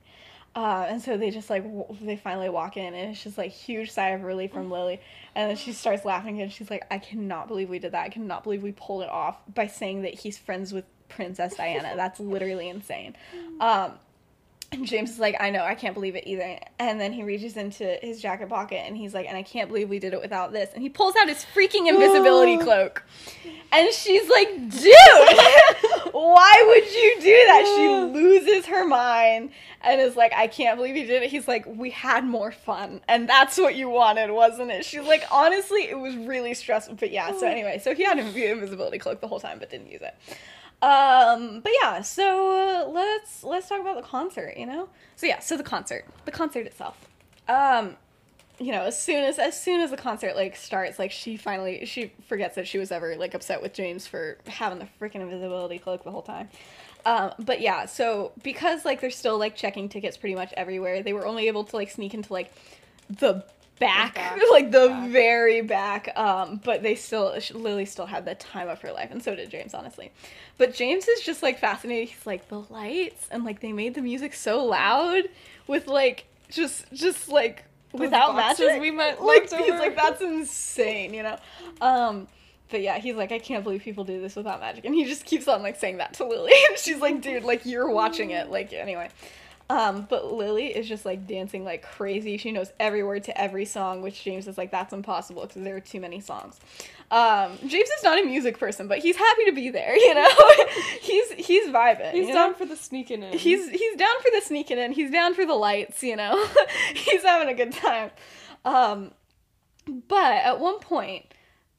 Uh, and so they just like w- they finally walk in and it's just like huge sigh of relief from Lily. And then she starts laughing and she's like I cannot believe we did that. I cannot believe we pulled it off by saying that he's friends with Princess Diana that's literally insane um and James is like I know I can't believe it either and then he reaches into his jacket pocket and he's like and I can't believe we did it without this and he pulls out his freaking invisibility cloak and she's like dude why would you do that she loses her mind and is like, I can't believe you did it. He's like, we had more fun. And that's what you wanted, wasn't it? She's like, honestly, it was really stressful. But yeah, so anyway, so he had an invisibility cloak the whole time, but didn't use it. Um, but yeah, so uh, let's let's talk about the concert, you know? So yeah, so the concert. The concert itself. Um, you know, as soon as as soon as the concert like starts, like she finally she forgets that she was ever like upset with James for having the freaking invisibility cloak the whole time. Um, but yeah, so because like they're still like checking tickets pretty much everywhere, they were only able to like sneak into like the back, back, like the back. very back. Um, but they still, Lily still had the time of her life, and so did James, honestly. But James is just like fascinated. He's like the lights, and like they made the music so loud with like just, just like without boxes magic. we met like he's over. like that's insane, you know. Um, but yeah, he's like, I can't believe people do this without magic, and he just keeps on like saying that to Lily, and she's like, dude, like you're watching it, like anyway. Um, but Lily is just like dancing like crazy. She knows every word to every song, which James is like, that's impossible because there are too many songs. Um, James is not a music person, but he's happy to be there, you know? he's he's vibing. He's you know? down for the sneaking in. He's he's down for the sneaking in. He's down for the lights, you know. he's having a good time. Um, but at one point,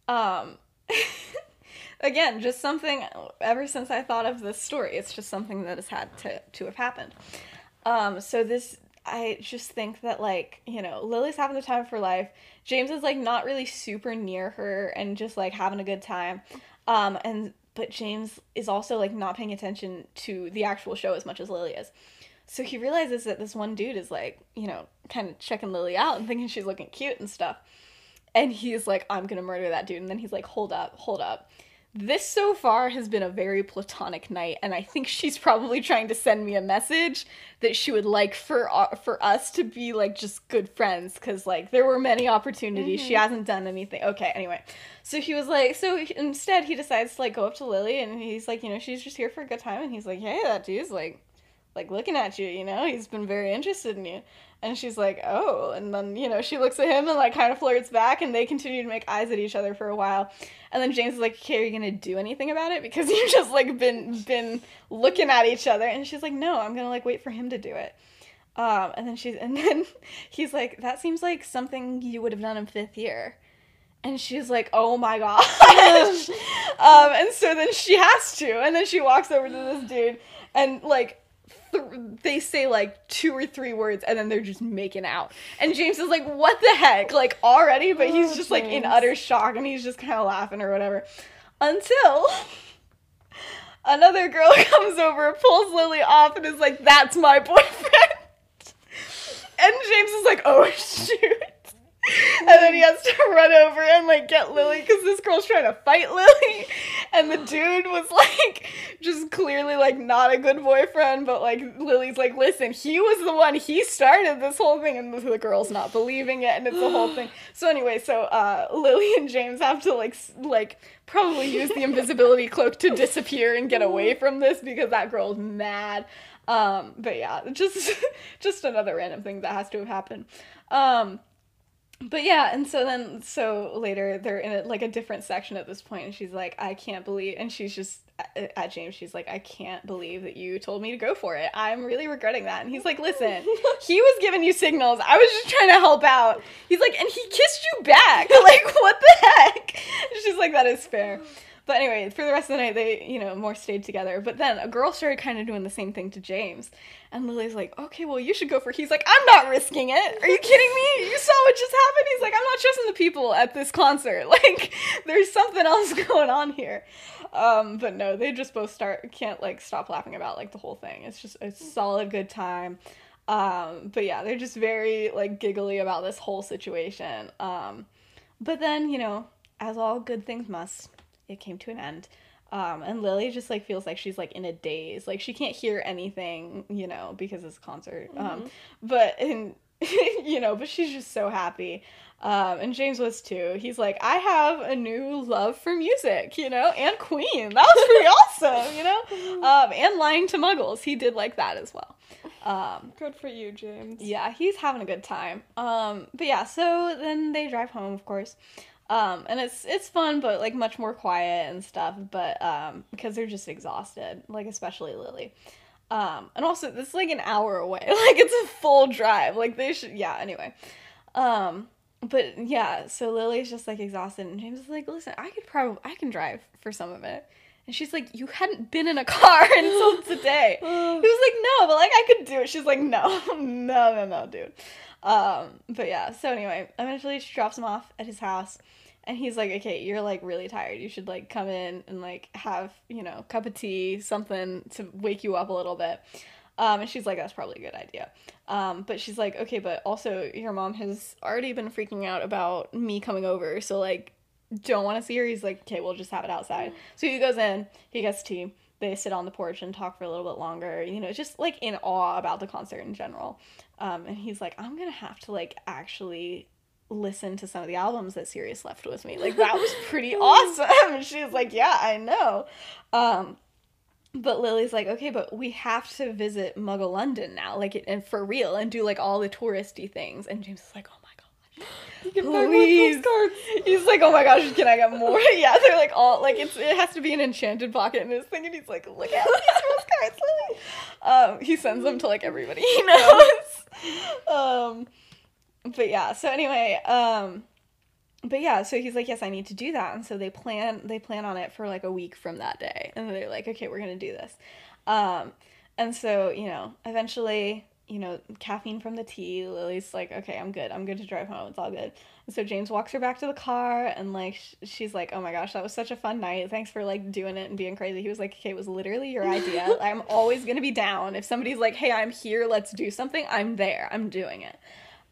um, again, just something. Ever since I thought of this story, it's just something that has had to to have happened. Um, so this, I just think that like you know, Lily's having the time of her life. James is like not really super near her and just like having a good time. Um, and but James is also like not paying attention to the actual show as much as Lily is. So he realizes that this one dude is like, you know, kind of checking Lily out and thinking she's looking cute and stuff. And he's like, I'm gonna murder that dude. And then he's like, hold up, hold up. This so far has been a very platonic night, and I think she's probably trying to send me a message that she would like for uh, for us to be like just good friends, because like there were many opportunities. She hasn't done anything. Okay, anyway, so he was like, so instead he decides to like go up to Lily, and he's like, you know, she's just here for a good time, and he's like, hey, that dude's like like looking at you, you know, he's been very interested in you. And she's like, oh. And then, you know, she looks at him and like kind of flirts back and they continue to make eyes at each other for a while. And then James is like, okay, are you gonna do anything about it? Because you've just like been been looking at each other. And she's like, no, I'm gonna like wait for him to do it. Um, and then she's and then he's like, that seems like something you would have done in fifth year. And she's like, oh my gosh. um, and so then she has to. And then she walks over to this dude and like th- they say like two or three words and then they're just making out. And James is like, what the heck? Like already? But he's Oh, just like in utter shock and he's just kind of laughing or whatever. Until another girl comes over, pulls Lily off, and is like, that's my boyfriend. And James is like, oh shoot. And then he has to run over and like get Lily because this girl's trying to fight Lily. And the dude was like just clearly like not a good boyfriend, but like Lily's like, listen, he was the one, he started this whole thing, and the, girl's not believing it, and it's the whole thing. So anyway, so uh Lily and James have to like like probably use the invisibility cloak to disappear and get away from this because that girl's mad. Um, but yeah, just just another random thing that has to have happened. Um, but yeah, and so then so later they're in a, like a different section at this point, and she's like, I can't believe, and she's just at, James, she's like, I can't believe that you told me to go for it. I'm really regretting that. And he's like, Listen, he was giving you signals. I was just trying to help out. He's like, and he kissed you back. Like, what the heck? And she's like, that is fair. But anyway, for the rest of the night, they, you know, more stayed together. But then a girl started kind of doing the same thing to James. And Lily's like, okay, well, you should go for He's like, I'm not risking it. Are you kidding me? You saw what just happened? He's like, I'm not trusting the people at this concert. Like, there's something else going on here. Um, but no, they just both start, can't, like, stop laughing about, like, the whole thing. It's just a solid good time. Um, but yeah, they're just very, like, giggly about this whole situation. Um, but then, you know, as all good things must, it came to an end. Um, and Lily just like feels like she's like in a daze, like she can't hear anything, you know, because it's a concert. Um, but and you know, but she's just so happy. Um, and James was too. He's like, I have a new love for music, you know, and Queen. That was pretty awesome, you know. Um, and lying to Muggles, he did like that as well. Um, Good for you, James. yeah, he's having a good time. Um, but yeah, so then they drive home, of course. Um, and it's it's fun, but like much more quiet and stuff. But um, because they're just exhausted, like especially Lily. Um, and also this is like an hour away. Like it's a full drive. Like they should, yeah. Anyway, um, but yeah. So Lily's just like exhausted, and James is like, "Listen, I could probably I can drive for some of it." And she's like, "You hadn't been in a car until today." he was like, "No, but like I could do it." She's like, "No, no, no, no, dude." Um, but yeah. So anyway, eventually she drops him off at his house, and he's like, "Okay, you're like really tired. You should like come in and like have you know cup of tea, something to wake you up a little bit." Um, and she's like, that's probably a good idea. Um, but she's like, okay, but also your mom has already been freaking out about me coming over, so like, don't want to see her. He's like, okay, we'll just have it outside. So he goes in, he gets tea. They sit on the porch and talk for a little bit longer, you know, just like in awe about the concert in general. Um, and he's like, I'm gonna have to like actually listen to some of the albums that Sirius left with me. Like that was pretty awesome. And she's like, Yeah, I know. Um, but Lily's like, okay, but we have to visit Muggle London now, like, and for real, and do like all the touristy things. And James is like, oh my You can more Please. postcards. He's like, oh my gosh, can I get more? yeah, they're like all like it's it has to be an enchanted pocket in his thing, and he's like, look at these postcards, Lily. Um, he sends them to like everybody he knows. um, but yeah, so anyway, um, but yeah, so he's like, yes, I need to do that, and so they plan they plan on it for like a week from that day, and they're like, okay, we're gonna do this, um, and so you know, eventually. You know, caffeine from the tea. Lily's like, okay, I'm good. I'm good to drive home. It's all good. And so James walks her back to the car, and like sh- she's like, "Oh my gosh, that was such a fun night. Thanks for like doing it and being crazy." He was like, "Okay, it was literally your idea. I'm always gonna be down. If somebody's like, hey, I'm here. Let's do something. I'm there. I'm doing it."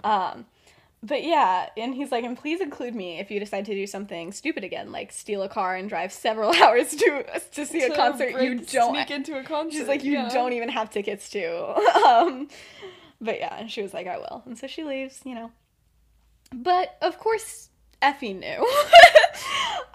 Um, but yeah, and he's like, "And please include me if you decide to do something stupid again, like steal a car and drive several hours to to see a To concert you don't." sneak into a concert. She's like, "You yeah. don't even have tickets to." um, but yeah, and she was like, "I will," and so she leaves. You know. But of course, Effie knew.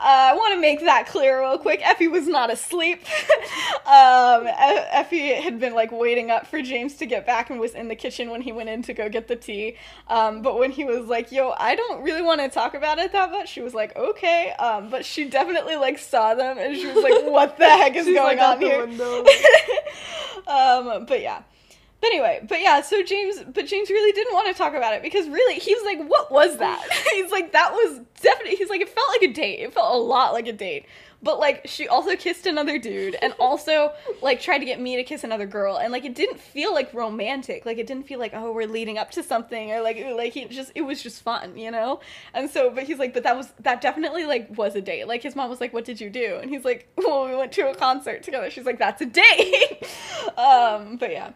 Uh, I want to make that clear real quick. Effie was not asleep. um, Effie had been like waiting up for James to get back and was in the kitchen when he went in to go get the tea. Um, but when he was like, "Yo, I don't really want to talk about it that much," she was like, "Okay." Um, but she definitely like saw them and she was like, "What the heck is going like on here?" um, but yeah. But anyway, but yeah, so James, but James really didn't want to talk about it because really, he was like, what was that? he's like, that was definitely, he's like, it felt like a date. It felt a lot like a date. But like, she also kissed another dude and also like tried to get me to kiss another girl. And like, it didn't feel like romantic. Like, it didn't feel like, oh, we're leading up to something or like, like, he just, it was just fun, you know? And so, but he's like, but that was, that definitely like was a date. Like, his mom was like, what did you do? And he's like, well, we went to a concert together. She's like, that's a date. um, but yeah.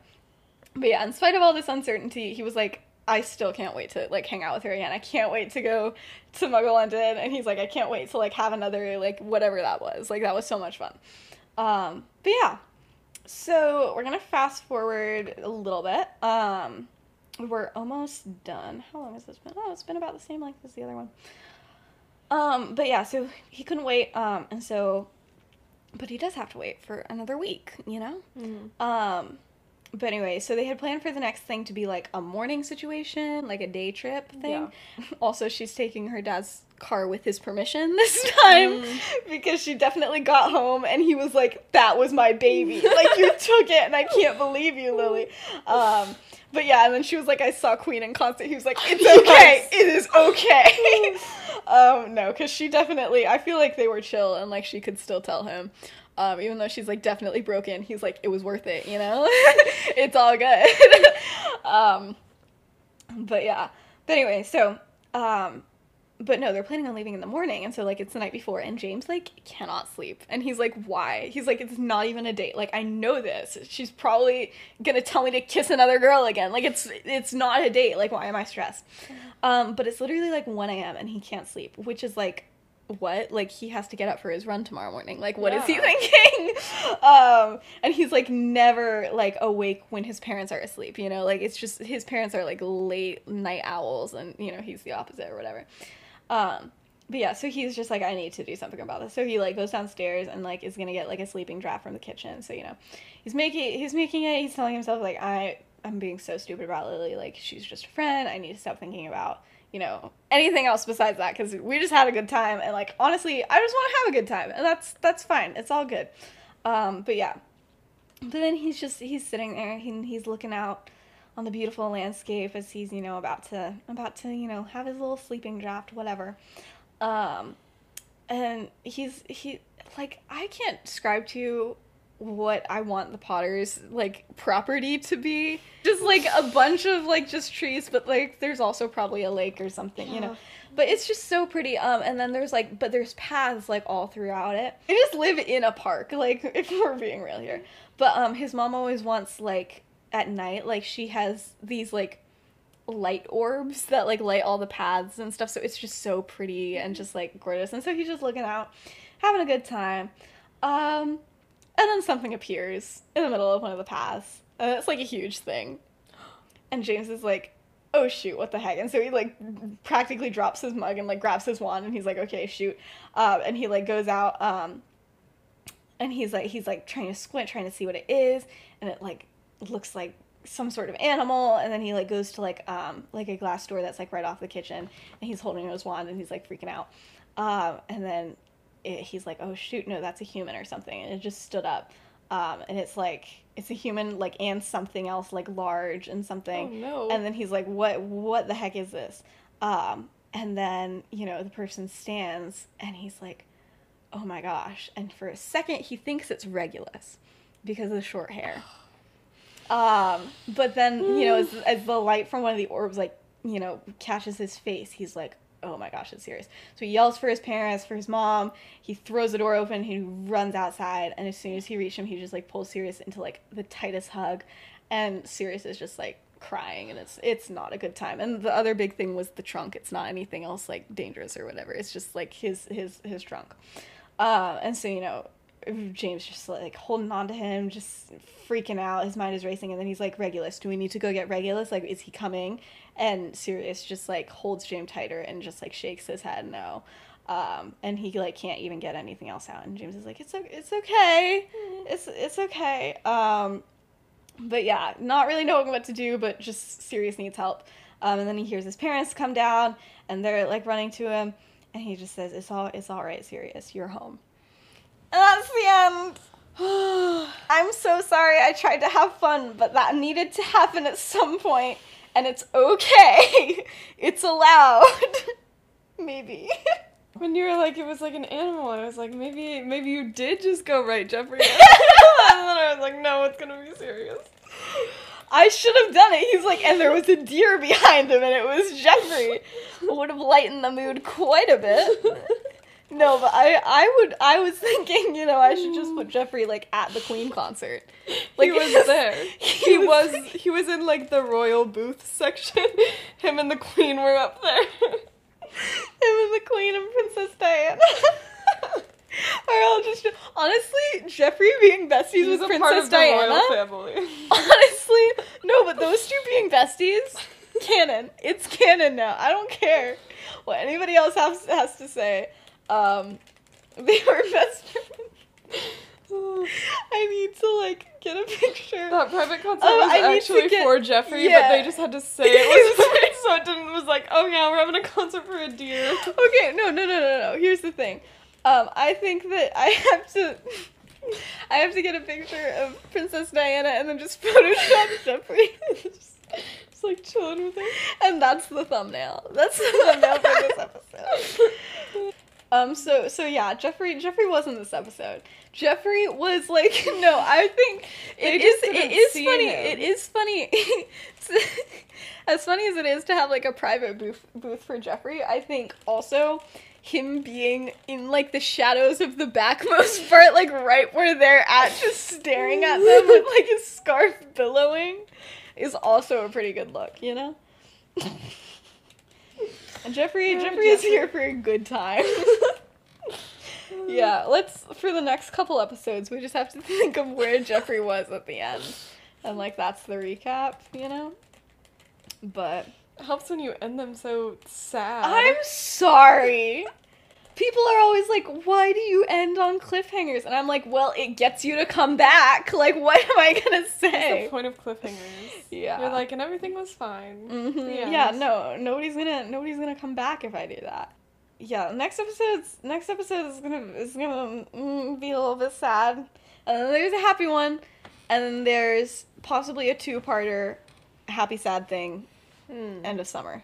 But yeah, in spite of all this uncertainty, he was like, I still can't wait to like hang out with her again. I can't wait to go to Muggle London. And he's like, I can't wait to like have another like whatever that was. Like that was so much fun. Um, but yeah. So we're gonna fast forward a little bit. Um, we're almost done. How long has this been? Oh, it's been about the same length as the other one. Um, but yeah, so he couldn't wait. Um, and so, but he does have to wait for another week. You know. Um, but anyway, so they had planned for the next thing to be like a morning situation, like a day trip thing. Also, she's taking her dad's car with his permission this time because she definitely got home and he was like, "That was my baby. like you took it, and I can't believe you, Lily." Um, but yeah, and then she was like, "I saw Queen in concert." He was like, "It's okay. It is okay." um, no, because she definitely, I feel like they were chill and like she could still tell him. Um, even though she's like definitely broken, he's like, it was worth it, you know? it's all good. um, but yeah. But anyway, so, um, but no, they're planning on leaving in the morning, and so like it's the night before, and James like cannot sleep, and he's like, "Why?" He's like, "It's not even a date. Like I know this. She's probably gonna tell me to kiss another girl again. Like it's it's not a date. Like why am I stressed?" Um, but it's literally like one a.m. and he can't sleep, which is like, what? Like he has to get up for his run tomorrow morning. Like what is he thinking? um, and he's like never like awake when his parents are asleep. You know, like it's just his parents are like late night owls, and you know he's the opposite or whatever. Um, but yeah, so he's just like, I need to do something about this. So he like goes downstairs and like is gonna get like a sleeping draft from the kitchen. So you know, he's making he's making it. He's telling himself like, I I'm being so stupid about Lily. Like she's just a friend. I need to stop thinking about you know anything else besides that because we just had a good time and like honestly, I just want to have a good time and that's that's fine. It's all good. Um, but yeah, but then he's just he's sitting there. He, he's looking out on the beautiful landscape as he's you know about to about to you know have his little sleeping draft whatever um and he's he like i can't describe to you what i want the potter's like property to be just like a bunch of like just trees but like there's also probably a lake or something you know but it's just so pretty um and then there's like but there's paths like all throughout it they just live in a park like if we're being real here but um his mom always wants like at night, like she has these like light orbs that like light all the paths and stuff. So it's just so pretty and just like gorgeous. And so he's just looking out, having a good time. Um, and then something appears in the middle of one of the paths. And it's like a huge thing. And James is like, oh shoot, what the heck? And so he like practically drops his mug and like grabs his wand and he's like, okay, shoot. Um, and he like goes out, um, and he's like he's like trying to squint, trying to see what it is, and it like looks like some sort of animal and then he like goes to like um like a glass door that's like right off the kitchen and he's holding his wand and he's like freaking out um and then it, he's like oh shoot no that's a human or something and it just stood up. Um and it's like it's a human like and something else like large and something. Oh, no. and then he's like what what the heck is this? Um and then you know the person stands and he's like oh my gosh. And for a second he thinks it's regulus because of the short hair. Um, but then you know, as, as the light from one of the orbs like you know catches his face, he's like, "Oh my gosh, it's Sirius!" So he yells for his parents, for his mom. He throws the door open. He runs outside, and as soon as he reaches him, he just like pulls Sirius into like the tightest hug, and Sirius is just like crying, and it's it's not a good time. And the other big thing was the trunk. It's not anything else like dangerous or whatever. It's just like his his his trunk. Uh, and so you know, James just like holding on to him, just freaking out. His mind is racing, and then he's like, "Regulus, do we need to go get Regulus? Like, is he coming?" And Sirius just like holds James tighter and just like shakes his head no. Um, and he like can't even get anything else out. And James is like, "It's it's okay, it's it's okay." Um, but yeah, not really knowing what to do, but just Sirius needs help. Um, and then he hears his parents come down, and they're like running to him, and he just says, "It's all it's all right, Sirius. You're home." And that's the end. I'm so sorry. I tried to have fun, but that needed to happen at some point, and it's okay. It's allowed. Maybe. When you were like, it was like an animal, I was like, maybe, maybe you did just go right, Jeffrey. and then I was like, no, it's gonna be Sirius. I should have done it. He's like, and there was a deer behind him, and it was Jeffrey. Would have lightened the mood quite a bit. No, but I, I would, I was thinking, you know, I should just put Jeffrey like at the Queen concert. Like he was there. He He was- was, he was in like the royal booth section. Him and the queen were up there. Him and the Queen and Princess Diana. Are all just honestly Jeffrey being besties He's with a Princess part of the Diana? royal family. Honestly, no, but those two being besties, canon. It's canon now. I don't care what anybody else has has to say. Um, they were best friends. I need to like get a picture. That private concert Oh, was I need to actually get- for Jeffrey, yeah. but they just had to say it was so it didn't was like, oh yeah, we're having a concert for a deer. okay, no, no, no, no, no. Here's the thing. Um, I think that I have to. I have to get a picture of Princess Diana and then just Photoshop Jeffrey. just, just like chilling with her. And that's the thumbnail. That's the thumbnail for this episode. Um, so so yeah, Jeffrey Jeffrey was in this episode. Jeffrey was like no, I think it is it is funny. him. It is funny. as funny as it is to have like a private booth booth for Jeffrey, I think also him being in like the shadows of the backmost part, like right where they're at, just staring at them with like his scarf billowing, is also a pretty good look, you know. And Jeffrey, Oh, Jeffrey is here for a good time. yeah, let's for the next couple episodes, we just have to think of where Jeffrey was at the end, and like that's the recap, you know. But It helps when you end them so sad. I'm sorry. People are always like, "Why do you end on cliffhangers?" And I'm like, "Well, it gets you to come back. Like, what am I gonna That's say?" the point of cliffhangers. Yeah. You're like, and everything was fine. Mhm. The Yeah, no, nobody's gonna nobody's gonna come back if I do that. Yeah, next episode's next episode is gonna is gonna mm, be a little bit sad, and then there's a happy one, and then there's possibly a two-parter, happy sad thing, Hmm. end of summer.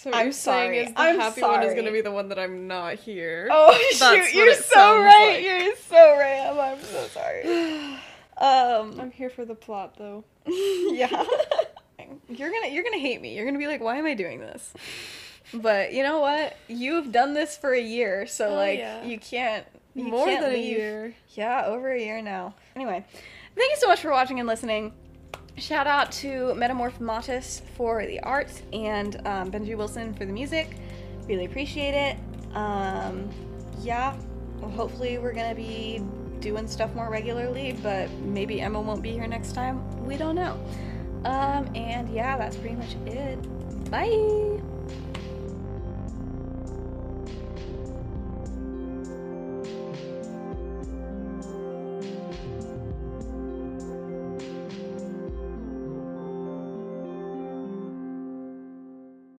So what I'm you're saying sorry. is the I'm happy one is sorry. gonna be the one that I'm not here. Oh That's shoot, you're so right. like. You're so right. I'm, I'm so sorry. Um, I'm here for the plot though. yeah. you're gonna you're gonna hate me. You're gonna be like, why am I doing this? But you know what? You've done this for a year, so Oh, like yeah. you can't you More can't than leave. a year. Yeah, over a year now. Anyway, Thank you so much for watching and listening. Shout out to Metamorph Mattis for the art and um, Benji Wilson for the music. Really appreciate it. Um, yeah, well, hopefully we're gonna be doing stuff more regularly, but maybe Emma won't be here next time. We don't know. Um, and yeah, that's pretty much it. Bye.